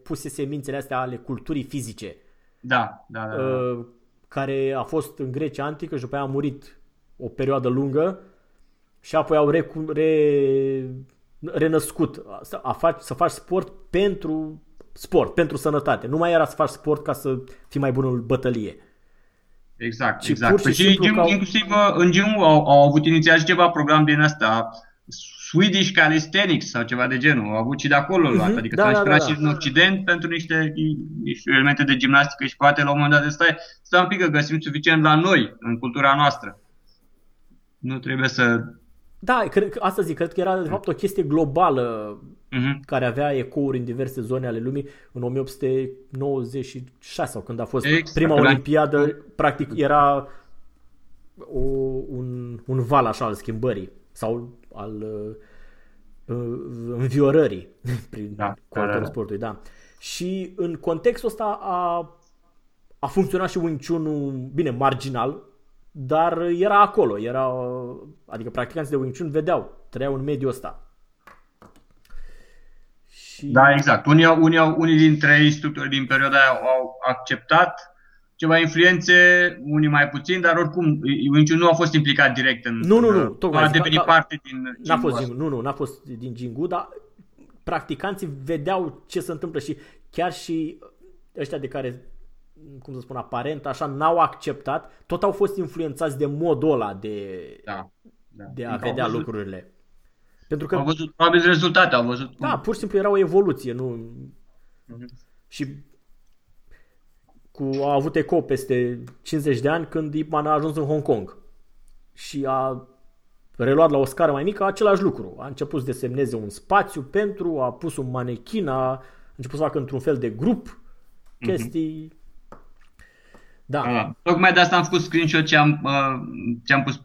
puse semințele astea ale culturii fizice. Da, da, da. da. uh, care a fost în Grecia antică și după aia a murit o perioadă lungă și apoi au recu- re, renăscut să, a faci, să faci sport pentru sport, pentru sănătate. Nu mai era să faci sport ca să fii mai bun în bătălie. Exact, Și exact. pur și Păi și simplu gym, că au- inclusiv uh, în gym au, au avut inițial și ceva program din asta, Swedish Calisthenics sau ceva de genul. Au avut și de acolo luat. Mhm, Adică da, s-au da, inspirat da, da. și în Occident pentru niște, niște elemente de gimnastică și poate la un moment dat de stai, stai un pic că găsim suficient la noi, în cultura noastră. Nu trebuie să... Da, cred, că- asta zic, cred că era de fapt o chestie globală Mhm. care avea ecouri în diverse zone ale lumii în 1896 sau când a fost Exact, prima la- olimpiadă, practic era o, un, un val așa al schimbării sau al uh, uh, înviorării (laughs) prin Da, cu da, ajutorul da, da. sportului, da. Și în contextul ăsta a, a funcționat și Wing chun bine, marginal, dar era acolo, era, adică practicanții de Wing Chun vedeau, trăiau în mediul ăsta. Și Da, exact. Unii, au- unii, au- unii dintre instructori din perioada aia au acceptat ceva influențe, unii mai puțin, dar oricum Wing Chun nu a fost implicat direct în... Nu, nu, nu, în- tocmai a zic, devenit ca- parte din... N-a fost gym-ul din, nu, nu, n-a fost din Jingu, dar practicanții vedeau ce se întâmplă și chiar și ăștia de care, cum să spun, aparent, așa, n-au acceptat, tot au fost influențați de modul ăla de, Da, da. de a Au vedea văzut- lucrurile. Pentru că, Au văzut probabil rezultate, au văzut cum. da, pur și simplu era o evoluție, nu... Mhm. Și cu, a avut eco peste 50 de ani când Ip Man a ajuns în Hong Kong și a reluat la o scară mai mică același lucru. A început să desemneze un spațiu pentru, a pus un manechin, a început să facă într-un fel de grup chestii. Da, Da. Tocmai de asta am făcut screenshot ce am, uh, ce am pus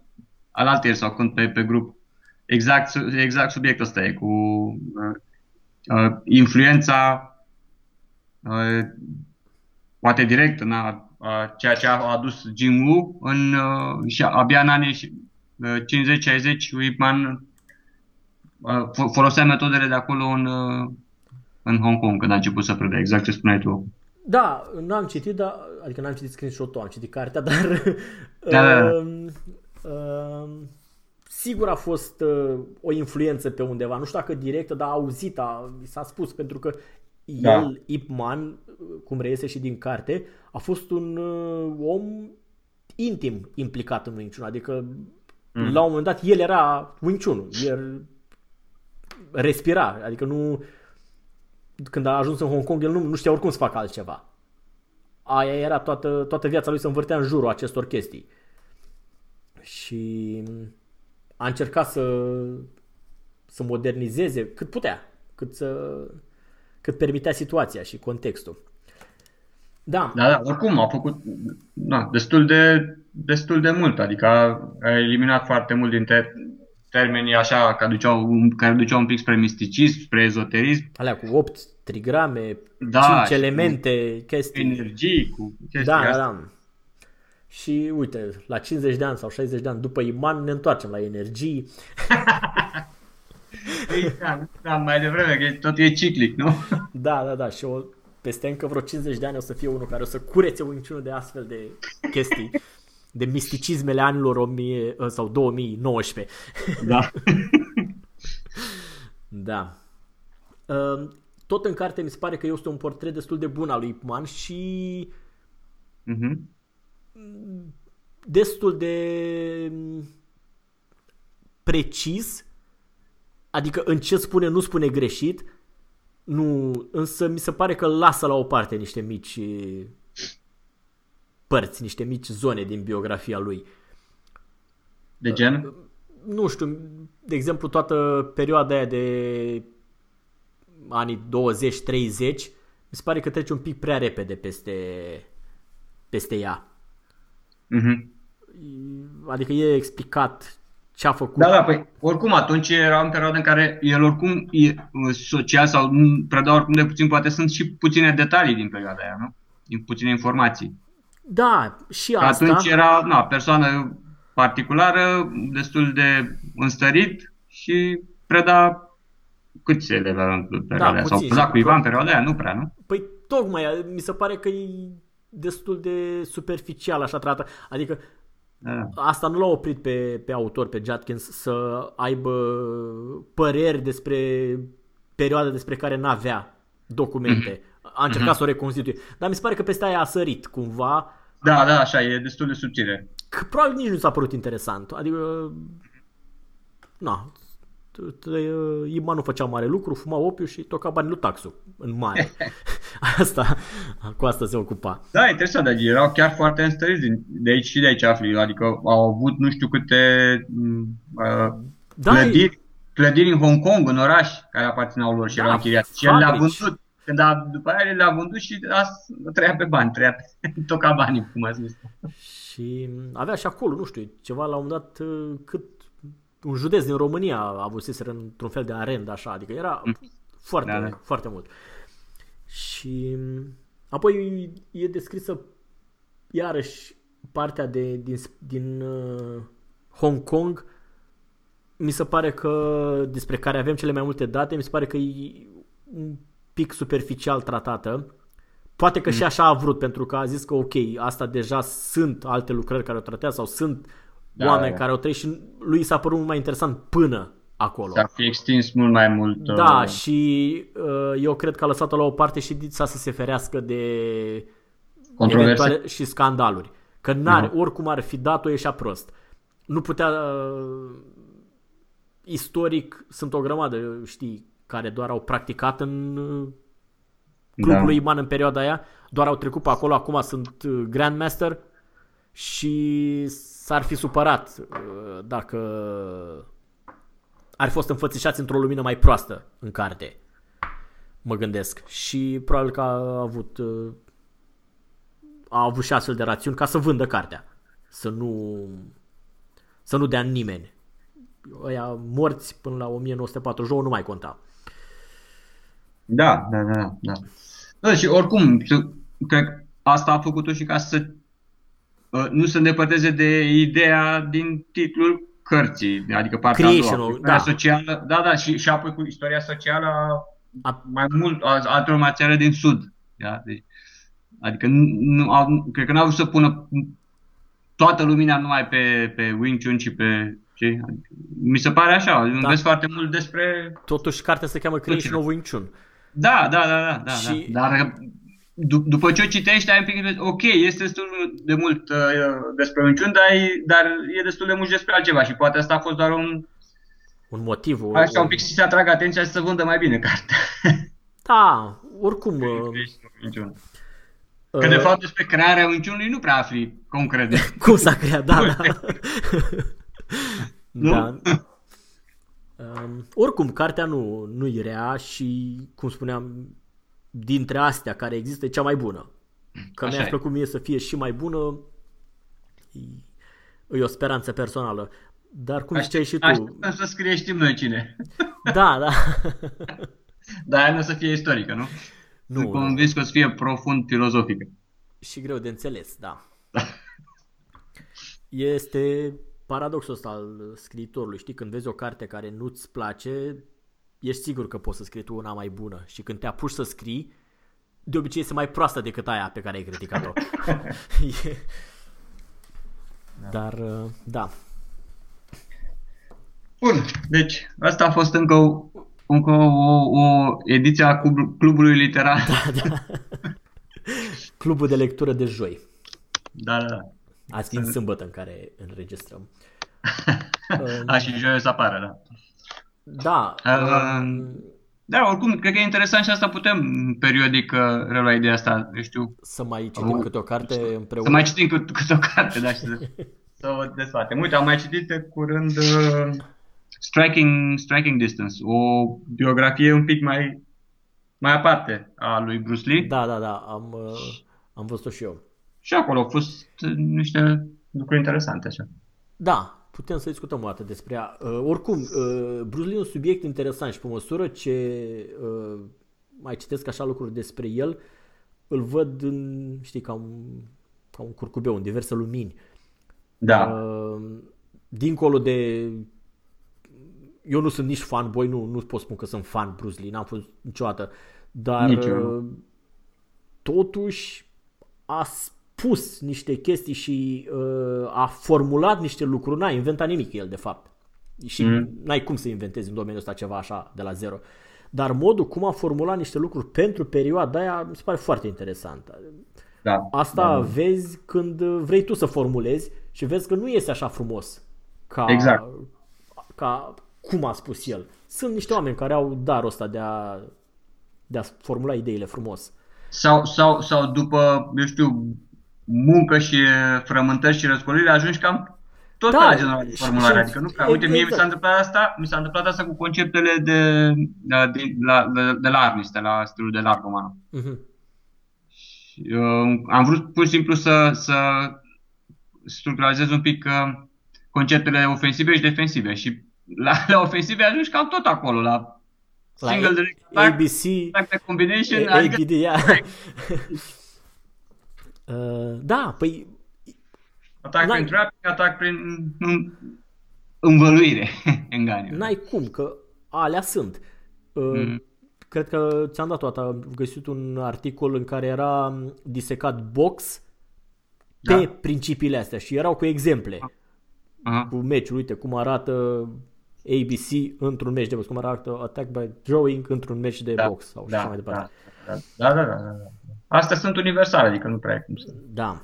alaltăieri sau când pe, pe grup. Exact, su- exact subiectul ăsta e cu uh, uh, influența uh, poate direct în a, a, ceea ce a adus Jim Woo în, uh, și abia în anii uh, 50-60 Ip Man uh, fo- folosea metodele de acolo în, uh, în Hong Kong când a început să predea, exact ce spuneai tu. Da, n-am citit, dar, adică n-am citit screenshot-ul, am citit cartea, (laughs) dar Da, da, da. um, um, sigur a fost uh, o influență pe undeva, nu știu dacă directă, dar auzit, a, s-a spus, pentru că Da. el, Ip Man, cum reiese și din carte, a fost un uh, om intim implicat în Wing Chun, adică Mm. la un moment dat el era Wing Chun, el respira, adică nu când a ajuns în Hong Kong, el nu, nu știa oricum să facă altceva. Aia era toată, toată viața lui să învârtea în jurul acestor chestii. Și a încercat să, să modernizeze cât putea, cât, să, cât permitea situația și contextul. Da. Da, da, oricum a făcut da, destul, de, destul de mult, adică a, a eliminat foarte mult dintre termenii așa care duceau, care duceau un pic spre misticism, spre ezoterism. Alea cu 8 trigrame, Da, 5 și elemente, chestii. Energii, cu chestii Da, da, astea. da. Și uite, la 50 de ani sau 60 de ani după Iman ne întoarcem la energii. Ei, (laughs) Da, da, mai devreme, că tot e ciclic, nu? Da, da, da. Și o, peste încă vreo 50 de ani o să fie unul care o să curețe Wing Chun de astfel de chestii. De misticismele anilor 1000 sau 2019. Da. (laughs) Da. Uh, Tot în carte mi se pare că este un portret destul de bun al lui Ip Man și Mhm. destul de mm, precis, adică în ce spune nu spune greșit, nu, însă mi se pare că lasă la o parte niște mici părți, niște mici zone din biografia lui. De gen? Nu știu, de exemplu toată perioada aia de anii 20-30, mi se pare că trece un pic prea repede peste, peste ea. Mhm. Adică e explicat ce a făcut. Da, da, păi oricum atunci era în perioada în care el oricum e uh, social sau nu predau oricum de puțin, poate sunt și puține detalii din perioada aia, nu? Din puține informații. Da, și Că asta. Atunci era, na, persoană particulară, destul de înstărit și preda câți elevi avea în perioada aia? Sau puțin. preda cuiva în perioada aia? Nu prea, nu? Păi tocmai, mi se pare că e destul de superficial așa tratată. Adică Da. Asta nu l-a oprit pe, pe autor, pe Judkins, să aibă păreri despre perioada despre care n-avea documente. A încercat să o reconstituie. Dar mi se pare că peste aia a sărit cumva, Da, da, așa, e destul de subțire. că probabil nici nu s-a părut interesant. Adică, na, t- t- Ima nu făcea mare lucru, fuma opiu și toca banii lui Taxu, în mare. (laughs) Asta, cu asta se ocupa. Da, e interesant, dar erau chiar foarte înstăriți din, de aici și de aici afli, adică au avut nu știu câte m, uh, Da, clădiri, clădiri în Hong Kong, în oraș, care aparțineau lor și Da, erau închiriate. Și el le-a fabrici. vândut. Când a, după aia le-a vândut și a, trăia pe bani, trăia pe, (laughs) toca banii, cum a zis. Și avea și acolo, nu știu, ceva la un moment dat uh, cât un județ din România a avut într-un fel de arendă așa, adică era foarte, Da, da. foarte mult. Și apoi e descrisă iarăși partea de, din, din uh, Hong Kong mi se pare că despre care avem cele mai multe date, mi se pare că e un pic superficial tratată. Poate că și așa a vrut, pentru că a zis că ok, asta deja sunt alte lucrări care o tratează sau sunt Da, oameni da. care o trăit și lui s-a părut mult mai interesant până acolo. S-ar fi extins mult mai mult. Da, uh, și uh, eu cred că a lăsat-o la o parte și sa să se ferească de Controverse. eventuale și scandaluri. Că n-are, Mhm. oricum ar fi dat-o, ieșea prost. Nu putea... Uh, istoric sunt o grămadă, știi, care doar au practicat în uh, clubul Da. lui Iman în perioada aia, doar au trecut pe acolo, acum sunt uh, Grandmaster și s-ar fi supărat uh, dacă ar fi fost înfățișați într-o lumină mai proastă în carte. Mă gândesc. Și probabil că a avut uh, a avut și astfel de rațiuni ca să vândă cartea. Să nu să nu dea nimeni. Ăia morți până la 1949 nu mai conta. Da, da, da, da. Da, și oricum, să- cred că asta a făcut-o și ca să uh, nu se îndepărteze de ideea din titlul cărții, adică partea a doua, Creation-ul, istoria da. socială, da, da, și, și apoi cu istoria socială a A- mai mult a altor țară din sud. Da? Deci, adică nu, nu au, cred că n-au vrut să pună toată lumina numai pe, pe Wing Chun și pe ce? Adică, mi se pare așa, da. vezi foarte mult despre Totuși cartea se cheamă Creation of Wing Chun. da, da, da, da, da, Și- da. Dar d- după ce o citești, ai un pic de- ok, este destul de mult uh, despre Wing Chun, dar e, dar e destul de mult și despre altceva și poate asta a fost doar un, Un motiv. O, așa o- un pic să se atragă atenția și să vândă mai bine cartea. (laughs) Da, oricum... Minciună. Că de fapt despre crearea minciunului nu prea afli concret. (laughs) Cum s-a creat, da, da. (laughs) da. Um, oricum, cartea nu, nu e rea și, cum spuneam, dintre astea care există e cea mai bună. Că Așa mi-a e. plăcut mie să fie și mai bună, e, e o speranță personală. Dar cum ziceai și tu... Așteptăm să scrie știm noi cine. (laughs) Da, da. (laughs) Dar nu o să fie istorică, nu? Nu. Sunt convins că o să fie profund filozofică. Și greu de înțeles, da. (laughs) este paradoxul ăsta al scriitorului. Știi, când vezi o carte care nu-ți place, ești sigur că poți să scrii tu una mai bună. Și când te apuci să scrii, de obicei este mai proastă decât aia pe care ai criticat-o. (laughs) Dar, uh, da. Bun, deci asta a fost încă o, încă o, o ediție a Clubului Literar. Da, da. Clubul de lectură de joi. Da, da, da. Azi fiind sâmbătă în care înregistrăm. (laughs) A, și joi o să apară, da. Da. Uh, da, oricum, cred că e interesant și asta putem periodic uh, relua ideea asta, eu știu. Să mai citim uh, câte o carte împreună. Să mai citim câte o carte, da, și să, (laughs) să o desfatem. Uite, am mai citit de curând uh, Striking, Striking Distance, o biografie un pic mai, mai aparte a lui Bruce Lee. Da, da, da, am, uh, am văzut-o și eu. Și acolo au fost niște lucruri interesante așa. Da, putem să discutăm o dată despre ea. Uh, oricum, uh, Bruce Lee e un subiect interesant și pe măsură ce uh, mai citesc așa lucruri despre el, îl văd în, știi, ca un, ca un curcubeu, în diverse lumini. Da. Uh, dincolo de... Eu nu sunt nici fanboy, nu, nu pot spune că sunt fan Bruce Lee, n-am fost niciodată, dar uh, totuși a spus niște chestii și uh, a formulat niște lucruri, n-a inventat nimic el de fapt. Și mm. n-ai cum să inventezi în domeniul ăsta ceva așa de la zero. Dar modul cum a formulat niște lucruri pentru perioada aia mi se pare foarte interesant. Da, Asta da. vezi când vrei tu să formulezi și vezi că nu iese așa frumos ca, exact. ca cum a spus el. Sunt niște oameni care au darul ăsta de a, de a formula ideile frumos. Sau, sau, sau după, eu știu, muncă și frământări și răscolire, ajungi cam tot da, la general de formulare. Adică nu prea. Uite, mie mi s-a întâmplat asta, mi s-a întâmplat asta cu conceptele de, de, la, de, de la armiste, la stilul de larg roman. Uh-huh. Uh, am vrut pur și simplu să, să structuralizez un pic uh, conceptele ofensive și defensive și la, (laughs) la ofensive ajungi cam tot acolo, la, la single direct ABC, combination, ABD, adică, yeah. (laughs) (laughs) Uh, da, păi... Atac prin trapping, atac prin învăluire, (laughs) enganiu. N-ai cum, că alea sunt. Uh, mm. Cred că ți-am dat toată, am găsit un articol în care era disecat box pe da. principiile astea și erau cu exemple. Aha. Cu meciul, uite cum arată ABC într-un meci de box, cum arată attack by drawing într-un meci de da. box sau da. așa mai departe. Da, da, da, da. da, da. Astea sunt universale, adică nu prea e cum să... Da.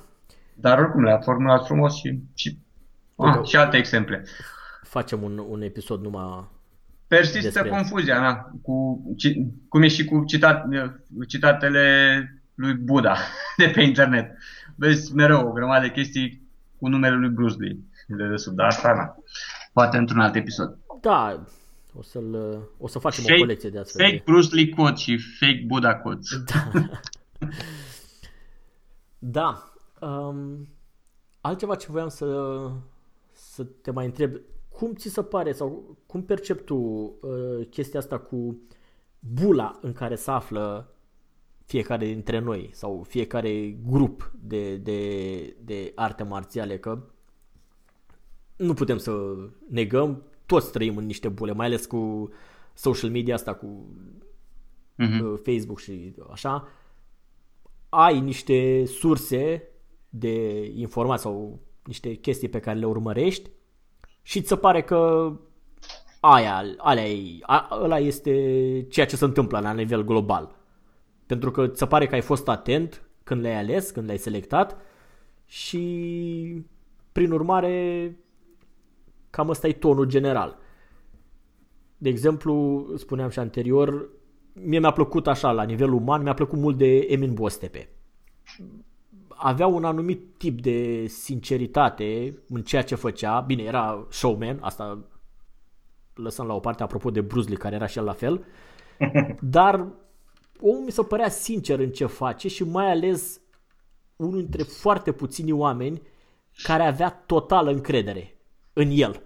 Dar oricum le-a formulat frumos și, și, ah, și alte exemple. Facem un, un episod numai Persistă confuzia, na, cu, cum e și cu citat, citatele lui Buddha (laughs) de pe internet. Vezi mereu o grămadă de chestii cu numele lui Bruce Lee de desubt, dar asta, na. Poate într-un alt episod. Da, o, să-l, o să facem fake, o colecție de astfel. Fake Bruce Lee quote și fake Buddha quotes. Da. (laughs) da. Um, altceva ce voiam să, să te mai întreb. Cum ți se pare sau cum percepi tu uh, chestia asta cu bula în care se află fiecare dintre noi sau fiecare grup de, de, de arte marțiale, că nu putem să negăm, toți trăim în niște bule, mai ales cu social media asta, cu uh-huh. Facebook și așa, ai niște surse de informații sau niște chestii pe care le urmărești și ți se pare că aia, alea e, a, ăla este ceea ce se întâmplă la nivel global. Pentru că ți se pare că ai fost atent când le-ai ales, când le-ai selectat și prin urmare cam ăsta e tonul general. De exemplu, spuneam și anterior, mie mi-a plăcut așa, la nivel uman, mi-a plăcut mult de Emin Bostepe. Avea un anumit tip de sinceritate în ceea ce făcea. Bine, era showman, asta lăsăm la o parte apropo de Bruce Lee, care era și el la fel. (laughs) Dar omul mi se părea sincer în ce face și mai ales unul dintre foarte puțini oameni care avea totală încredere în el.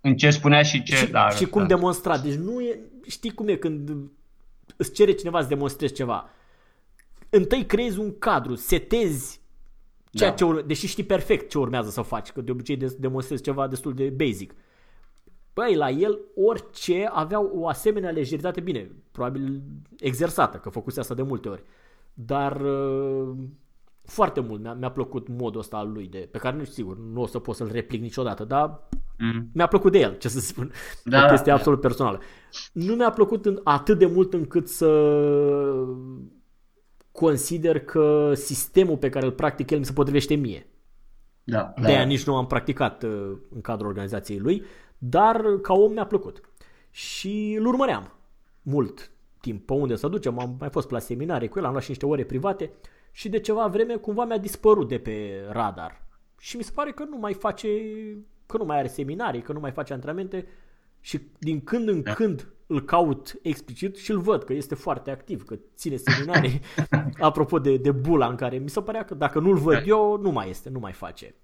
În ce spunea și ce... Și, da, și cum da. demonstra. Deci nu e... Știi cum e când îți cere cineva să demonstrezi ceva. Întâi creezi un cadru, setezi ceea Da. ce urme, deși știi perfect ce urmează să faci, că de obicei de- demonstrezi ceva destul de basic. Băi, la el orice avea o asemenea lejeritate, bine, probabil exersată, că făcuse asta de multe ori, dar uh, foarte mult mi-a, mi-a plăcut modul ăsta al lui, de, pe care nu știu sigur, nu o să pot să-l replic niciodată, dar Mm. mi-a plăcut de el, ce să spun. Da, o chestie da. absolut personală. Nu mi-a plăcut în, atât de mult încât să consider că sistemul pe care îl practic el mi se potrivește mie. Da, De aia nici nu am practicat uh, în cadrul organizației lui, dar ca om mi-a plăcut. Și îl urmăream mult timp pe unde să ducem, am mai fost la seminarii cu el, am luat și niște ore private și de ceva vreme cumva mi-a dispărut de pe radar. Și mi se pare că nu mai face, că nu mai are seminarii, că nu mai face antrenamente și din când în Da. când îl caut explicit și îl văd că este foarte activ, că ține seminarii. (laughs) Apropo de, de bula în care mi se părea că dacă nu-l văd Da. eu, nu mai este, nu mai face.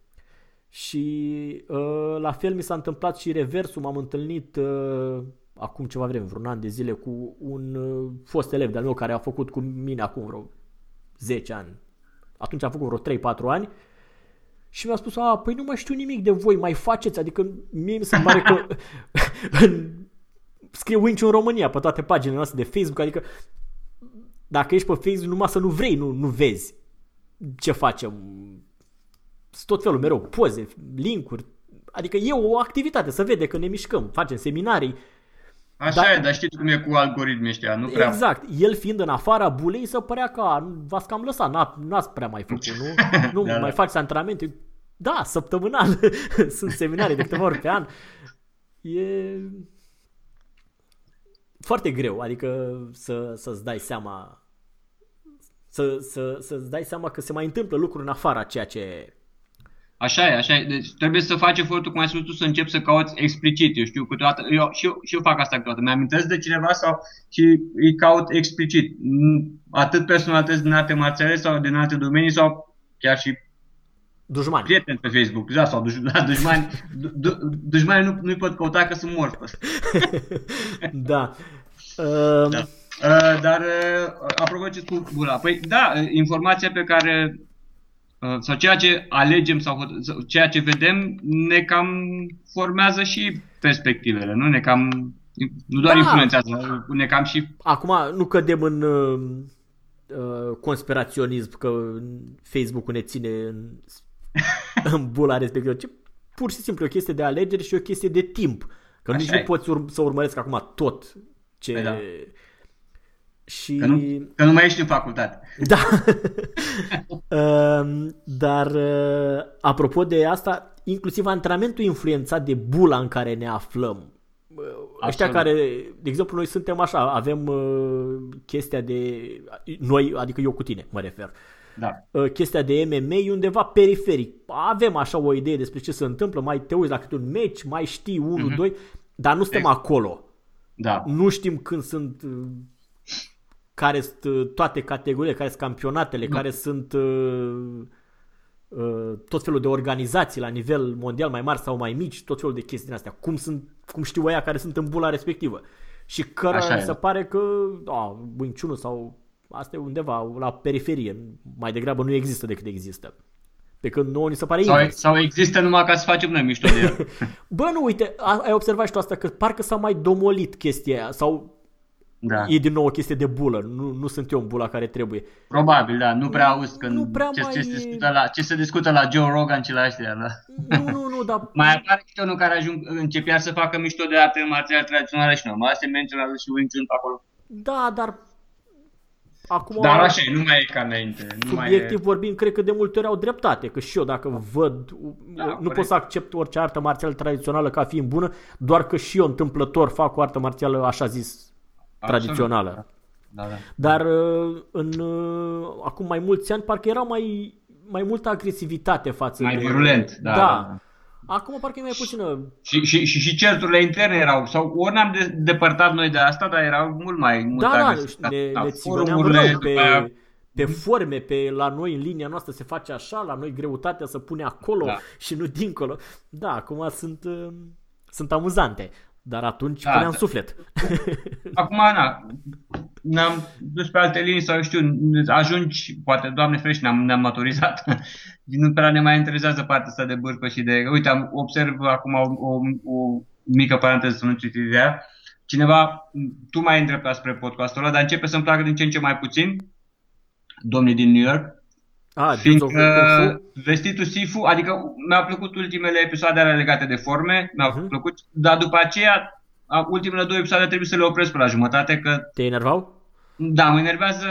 Și uh, la fel mi s-a întâmplat și reversul, m-am întâlnit uh, acum ceva vreme, vreun an de zile, cu un uh, fost elev de-al meu care a făcut cu mine acum vreo 10 ani. Atunci a făcut vreo 3-4 ani și mi-a spus, a, păi nu mai știu nimic de voi, mai faceți, adică mie mi se pare că (laughs) în, scrie Winch în România pe toate paginile noastre de Facebook, adică dacă ești pe Facebook numai să nu vrei, nu, nu vezi ce facem. Sunt tot felul mereu, poze, linkuri, adică e o activitate, să vede că ne mișcăm, facem seminarii, Așa Da. e, dar știți cum e cu algoritmii ăștia, nu prea... Exact. El fiind în afara bulei, să părea că a, v-ați cam lăsat, n-a, n-ați prea mai făcut, nu? (laughs) Nu Da, mai da. faci antrenamente. Da, săptămânal. (laughs) Sunt seminarii de câteva ori pe an. E foarte greu, adică să, să-ți dai seama să, să, să-ți dai seama că se mai întâmplă lucruri în afara ceea ce Așa e, așa e. Deci trebuie să faci efortul, cum ai spus tu, să începi să cauți explicit. Eu știu câteodată, eu, și, eu, și eu fac asta câteodată. Mi-amintesc de cineva sau și îi caut explicit. Mm, Atât personalități din alte marțiale sau din alte domenii sau chiar și dușmani. prieteni pe Facebook. Da, sau duș, (laughs) da, dușmani. Du, du, dușmani nu, nu-i pot căuta că sunt morți. pe ăsta. (laughs) Da. Uh, Da. Uh, dar, uh, apropo ce cu bula, păi da, uh, informația pe care uh, sau ceea ce alegem sau hot- sau ceea ce vedem ne cam formează și perspectivele, nu? Ne cam nu doar Da. influențează, ne cam și Acum nu cădem în uh, uh, conspiraționism că Facebook-ul ne ține în, în bula respectivă, ci pur și simplu e o chestie de alegere și o chestie de timp. Că Așa nici e. nu poți ur- să urmăresc acum tot ce... Păi da. Și... că nu, că nu mai ești în facultate. Da. Um, (laughs) Dar uh, apropo de asta, inclusiv antrenamentul influențat de bula în care ne aflăm. Uh, Ăștia Absolut. care, de exemplu, noi suntem așa, avem uh, chestia de noi, adică eu cu tine, mă refer. Da. Uh, chestia de MMA e undeva periferic. Avem așa o idee despre ce se întâmplă, mai te uiți la câte un meci, mai știi unul, Mhm. doi, dar nu suntem Exact. acolo. Da. Nu știm când sunt uh, care sunt uh, toate categoriile, care sunt campionatele, Nu. care sunt uh, uh, tot felul de organizații la nivel mondial mai mari sau mai mici, tot felul de chestii din astea. Cum, sunt, cum știu ăia care sunt în bula respectivă. Și că Așa e. se pare că a, Wing Chun sau asta e undeva la periferie, mai degrabă nu există decât există. Pe când nouă ni se pare Sau, invers. sau există numai ca să facem noi mișto de el. (laughs) Bă, nu, uite, a- ai observat și tu asta, că parcă s-a mai domolit chestia aia, sau Da. e din nou o chestie de bulă, nu, nu sunt eu în bula care trebuie. Probabil, da. Nu prea auzi când Nu prea ce, mai ce, se e- discută la, ce se discută la Joe Rogan și la ăștia, da. Nu, nu, nu, dar... (laughs) Mai apare și unul care ajung, începea să facă mișto de arte marțiale tradiționale și normal se menționează și Wing Chun pe acolo. Da, dar... Acum, Dar așa e, nu mai e ca înainte. Nu mai subiectiv e... vorbind, cred că de multe ori au dreptate, că și eu dacă văd, Da, nu corect. pot să accept orice artă marțială tradițională ca fiind bună, doar că și eu întâmplător fac o artă marțială așa zis Absolut, tradițională. da. da, da. Dar uh, în, uh, acum mai mulți ani parcă era mai, mai multă agresivitate față Mai de... virulent, da, da. da. Acum parcă e mai puțină... Și, și, și, și certurile interne erau, sau ori ne-am de, depărtat noi de asta, dar erau mult mai mult Da, da, agresivitate. ne, Da, ne ținăneam forumurile, rău după pe, aia- pe forme, pe, la noi în linia noastră se face așa, la noi greutatea se pune acolo Da. și nu dincolo. Da, acum sunt, uh, sunt amuzante, dar atunci Da, puneam da. suflet. (laughs) Acum, na, ne-am dus pe alte linii sau știu, ajungi, poate, Doamne ferește, ne-am, ne-am maturizat. (laughs) nu prea ne mai interesează partea asta de bârcă și de... Uite, am, observ acum o, o, o mică paranteză să nu citi de ea. Cineva, tu mai îndreptat spre podcastul ăla, dar începe să-mi placă din ce în ce mai puțin, domnii din New York, Ah, Fiindcă Kung Fu? vestitul Sifu, adică mi-au plăcut ultimele episoade alea legate de forme, mi-au Mhm. plăcut, dar după aceea, a- ultimele două episoade trebuie să le opresc pe la jumătate, că Te enervau? da, mă enervează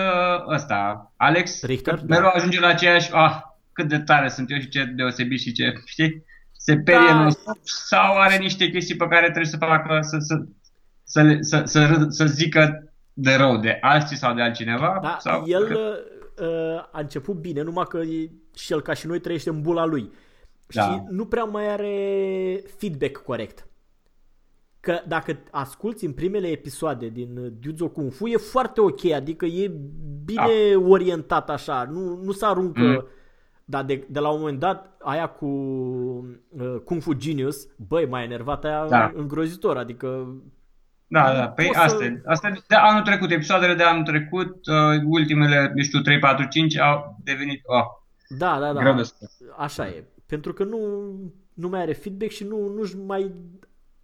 ăsta, Alex, Richter? că mereu Da. ajunge la aceeași, ah, cât de tare sunt eu și ce deosebit și ce, știi? Se perie Da. non-stop sau are niște chestii pe care trebuie să facă, să, să, să, le, să, să, râd- să zică de rău de alții sau de altcineva. Da, sau el că, uh, a început bine, numai că e, și el ca și noi trăiește în bula lui. Da. Și nu prea mai are feedback corect. Că dacă asculti în primele episoade din uh, Gyuzo Kung Fu e foarte ok, adică e bine orientat așa, nu, nu se aruncă Da. Mm. dar de, de la un moment dat, aia cu uh, Kung Fu Genius, băi, m-a enervat aia Da. îngrozitor, adică Da, da, păi poți să- asta, asta de anul trecut, episoadele de anul trecut, uh, ultimele, nu știu, 3, 4, 5 au devenit, oh, Da, da, da. greu de spus. Așa e. Pentru că nu, nu mai are feedback și nu, nu-și mai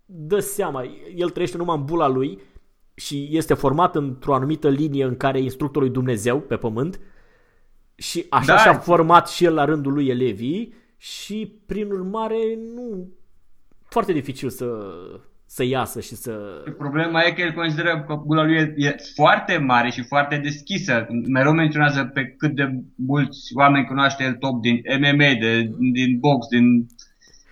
dă seama. El trăiește numai în bula lui și este format într-o anumită linie în care e instructorul lui Dumnezeu pe pământ și așa Da. și-a format și el la rândul lui elevii și prin urmare nu foarte dificil să, să iasă și să... Problema e că el consideră că bula lui e, e foarte mare și foarte deschisă. Mereu menționează pe cât de mulți oameni cunoaște el top din MMA, de, din box, din...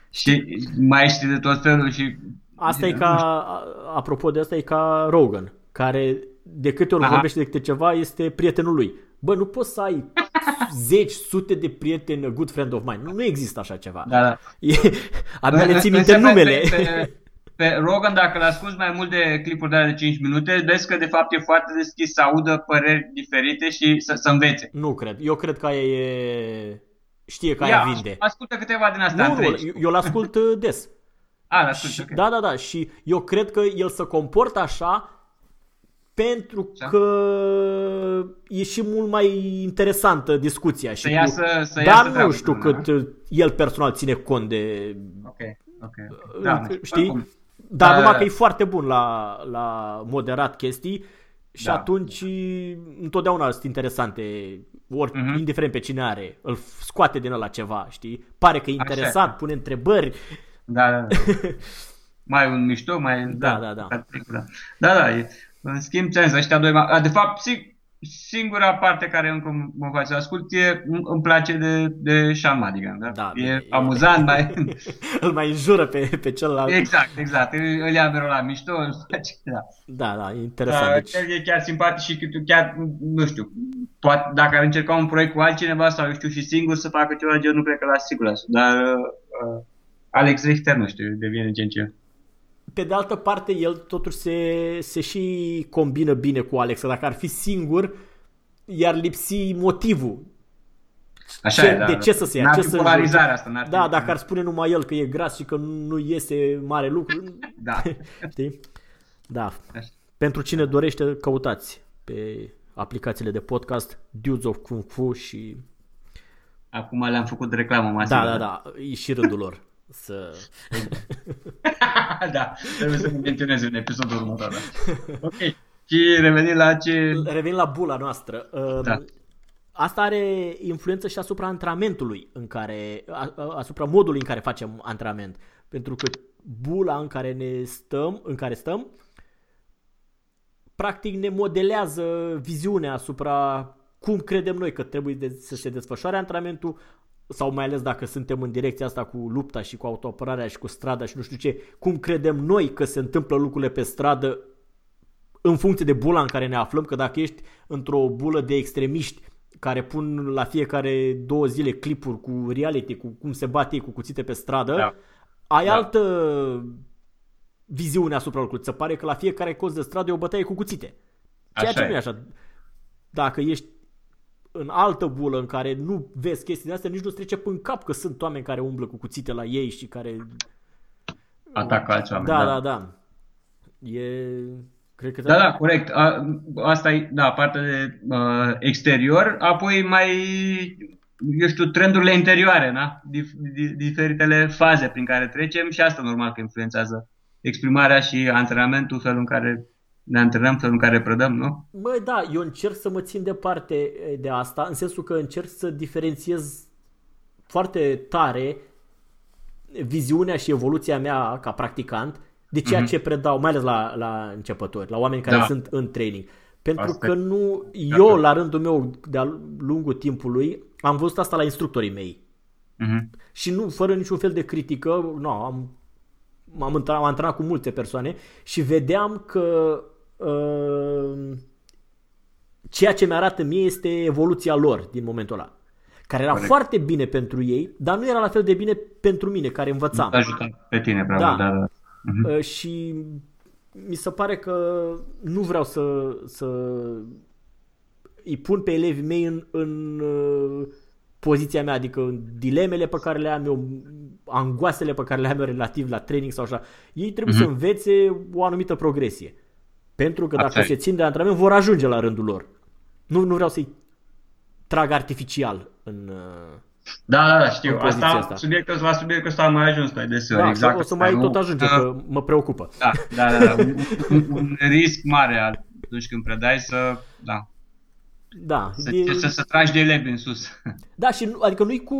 Și mai știi de tot felul și... Asta e ca, a- apropo de asta, e ca Rogan, care de câte ori Aha. vorbește de câte ceva este prietenul lui. Bă, nu poți să ai zeci, sute de prieteni, a good friend of mine. Nu, nu există așa ceva. Da, da. E, abia le ții În- minte în- pe- numele. Pe, pe, (laughs) pe Rogan, dacă l-asculti mai mult de clipuri de alea de 5 minute, vezi că de fapt e foarte deschis să audă păreri diferite și să, să învețe. Nu cred. Eu cred că aia e... Știe că aia Ia, vinde. ascultă câteva din astea Nu, nu, întregi. eu, eu l-ascult uh, des. A, l-ascultă, Și, ok. Da, da, da. Și eu cred că el se comportă așa pentru Da. că e și mult mai interesantă discuția. Și Să cu- iasă, să Dar iasă nu treabă știu cu lumea, cât uh, el personal ține cont de... Ok, ok. Da, nu știu, știi? oricum. Dar Da, numai da, că da. e foarte bun la, la moderat chestii și Da. atunci întotdeauna sunt interesante, ori, Mhm. indiferent pe cine are, îl scoate din ăla ceva, știi? Pare că e Așa e. interesat, pune întrebări. Da, da, da. (laughs) mai un mișto, mai... Da, da, da. Da, da, da e, în schimb, ți ăștia doi... ma- a, De fapt, si- singura parte care încă mă face să ascult e, îmi îmi place de, de Sean Madigan, da? Da, e, bine, e- amuzant, (laughs) mai... Îl mai înjură pe, pe celălalt. exact, exact, îl îl ia mereu la mișto, îmi place, da. Da, da, e interesant. Da, Deci, chiar, e chiar simpatic și câte- chiar, nu știu, poate dacă ar încerca un proiect cu altcineva sau, eu știu, și singur să facă ceva de genul, nu cred că l-a sigur asta. Dar uh, Alex Richter, nu știu, devine gen ce. Pe de altă parte, el totuși se, se și combină bine cu Alex. Dacă ar fi singur, i-ar lipsi motivul. Așa Ce- e, da, de da. ce să se ia? N-ar Ce fi să polarizarea joace? asta, n-ar fi. Da, dacă ar spune numai el că e gras și că nu iese mare lucru, (laughs) Da. (laughs) știi? Da. Așa. Pentru cine dorește, căutați pe aplicațiile de podcast Dudes of Kung Fu și Acum le-am făcut reclamă masivă. da, da, da, e și rândul lor să (laughs) da, trebuie să ne menționez în episodul următor. Da. (laughs) Ok. Și revenim la ce... Revin la bula noastră. Uh, Da. Asta are influență și asupra antrenamentului, în care, a- a- asupra modului în care facem antrenament. Pentru că bula în care ne stăm, în care stăm, practic ne modelează viziunea asupra cum credem noi că trebuie de, să se desfășoare antrenamentul sau mai ales dacă suntem în direcția asta cu lupta și cu autoapărarea și cu strada și nu știu ce, cum credem noi că se întâmplă lucrurile pe stradă în funcție de bula în care ne aflăm, că dacă ești într-o bulă de extremiști care pun la fiecare două zile clipuri cu reality, cu cum se bate ei cu cuțite pe stradă, Da. ai Da. altă viziune asupra lucrurilor. Ți se pare că la fiecare colț de stradă e o bătaie cu cuțite. Ceea Așa ce e. nu e așa. Dacă ești în altă bulă în care nu vezi chestii de astea, nici nu trece în cap că sunt oameni care umblă cu cuțite la ei și care... Atacă alți oameni. Da, da, da. E... Cred că... Da, da, corect. A, asta e, da, partea de uh, exterior, apoi mai, eu știu, trendurile interioare, da? Dif, di, diferitele faze prin care trecem și asta normal că influențează exprimarea și antrenamentul, felul în care ne antrenăm, felul în care predăm, nu? Măi, da, eu încerc să mă țin departe de asta, în sensul că încerc să diferențiez foarte tare viziunea și evoluția mea ca practicant de ceea ce predau, mai ales la, la începători, la oameni care Da. sunt în training. Pentru Asta că e. nu, Da. eu la rândul meu de-a lungul timpului am văzut asta la instructorii mei. Mhm. Și nu, fără niciun fel de critică, nu, am, m-am antrenat, am antrenat cu multe persoane și vedeam că uh, ceea ce mi-arată mie este evoluția lor din momentul ăla. Care era Corect. foarte bine pentru ei, dar nu era la fel de bine pentru mine, care învățam. Te ajută pe tine, prea Da. mult, da, da. Mhm. Uh, și mi se pare că nu vreau să, să îi pun pe elevii mei în, în uh, poziția mea, adică în dilemele pe care le am eu, angoasele pe care le am eu relativ la training sau așa. Ei trebuie Mhm. să învețe o anumită progresie. Pentru că dacă Asta e. se țin de antrenament, vor ajunge la rândul lor. Nu, nu vreau să-i trag artificial în... uh, Da, da, da, știu. în poziția Asta, asta. subiectul, la subiectul ăsta am mai ajuns mai deseori. Da, exact. o să mai Nu- tot ajunge, Uh, că mă preocupă. Da, da, da, da. Un, un, un risc mare atunci când predai să, da, Da, să, e- să, să tragi de elevi în sus. (laughs) Da, și nu, adică nu-i cu,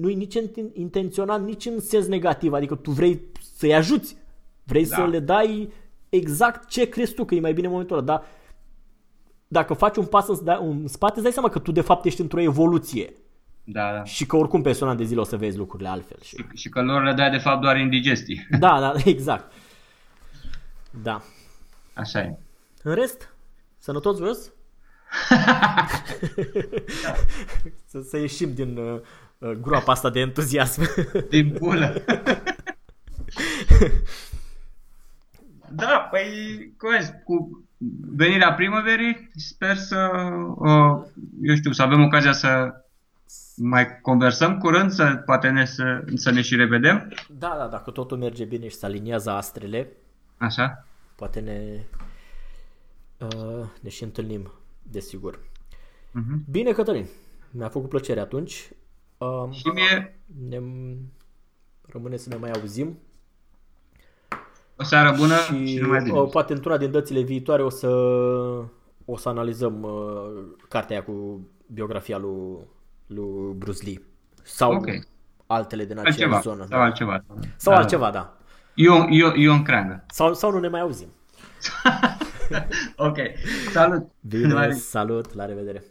nu-i nici in- intenționat, nici în sens negativ, adică tu vrei să-i ajuți, vrei Da. să le dai exact ce crezi tu că e mai bine în momentul ăla, dar dacă faci un pas în, da- în spate, îți dai seama că tu de fapt ești într-o evoluție Da, da. și că oricum pe an de zile o să vezi lucrurile altfel. Și... Și, și că lor le dai de fapt doar indigestii. Da, da, (laughs) exact. Da. Așa e. În rest, sănătos jos? (laughs) să, să ieșim din uh, uh, groapa asta de entuziasm. Din bulă. (laughs) da, păi, cum vezi, cu venirea primăverii, sper să, uh, eu știu, să avem ocazia să mai conversăm curând, să poate ne, să, să ne și revedem. Da, da, dacă totul merge bine și se aliniază astrele, Așa? poate ne, uh, ne și întâlnim, desigur. Mhm. Bine, Cătălin, mi-a făcut plăcere atunci. Uh, Și mie ne rămâne să ne mai auzim o seară bună și, și numai bine. uh, poate într-una din dățile viitoare o să o să analizăm uh, cartea aia cu biografia lui, lui Bruce Lee sau Ok. altele din aceeași altceva. zonă. Sau da. altceva. Sau Da. altceva, da. Ion, Ion, Ion Creangă. Sau, sau nu ne mai auzim. (laughs) ok. Salut! Bine, La salut, la revedere.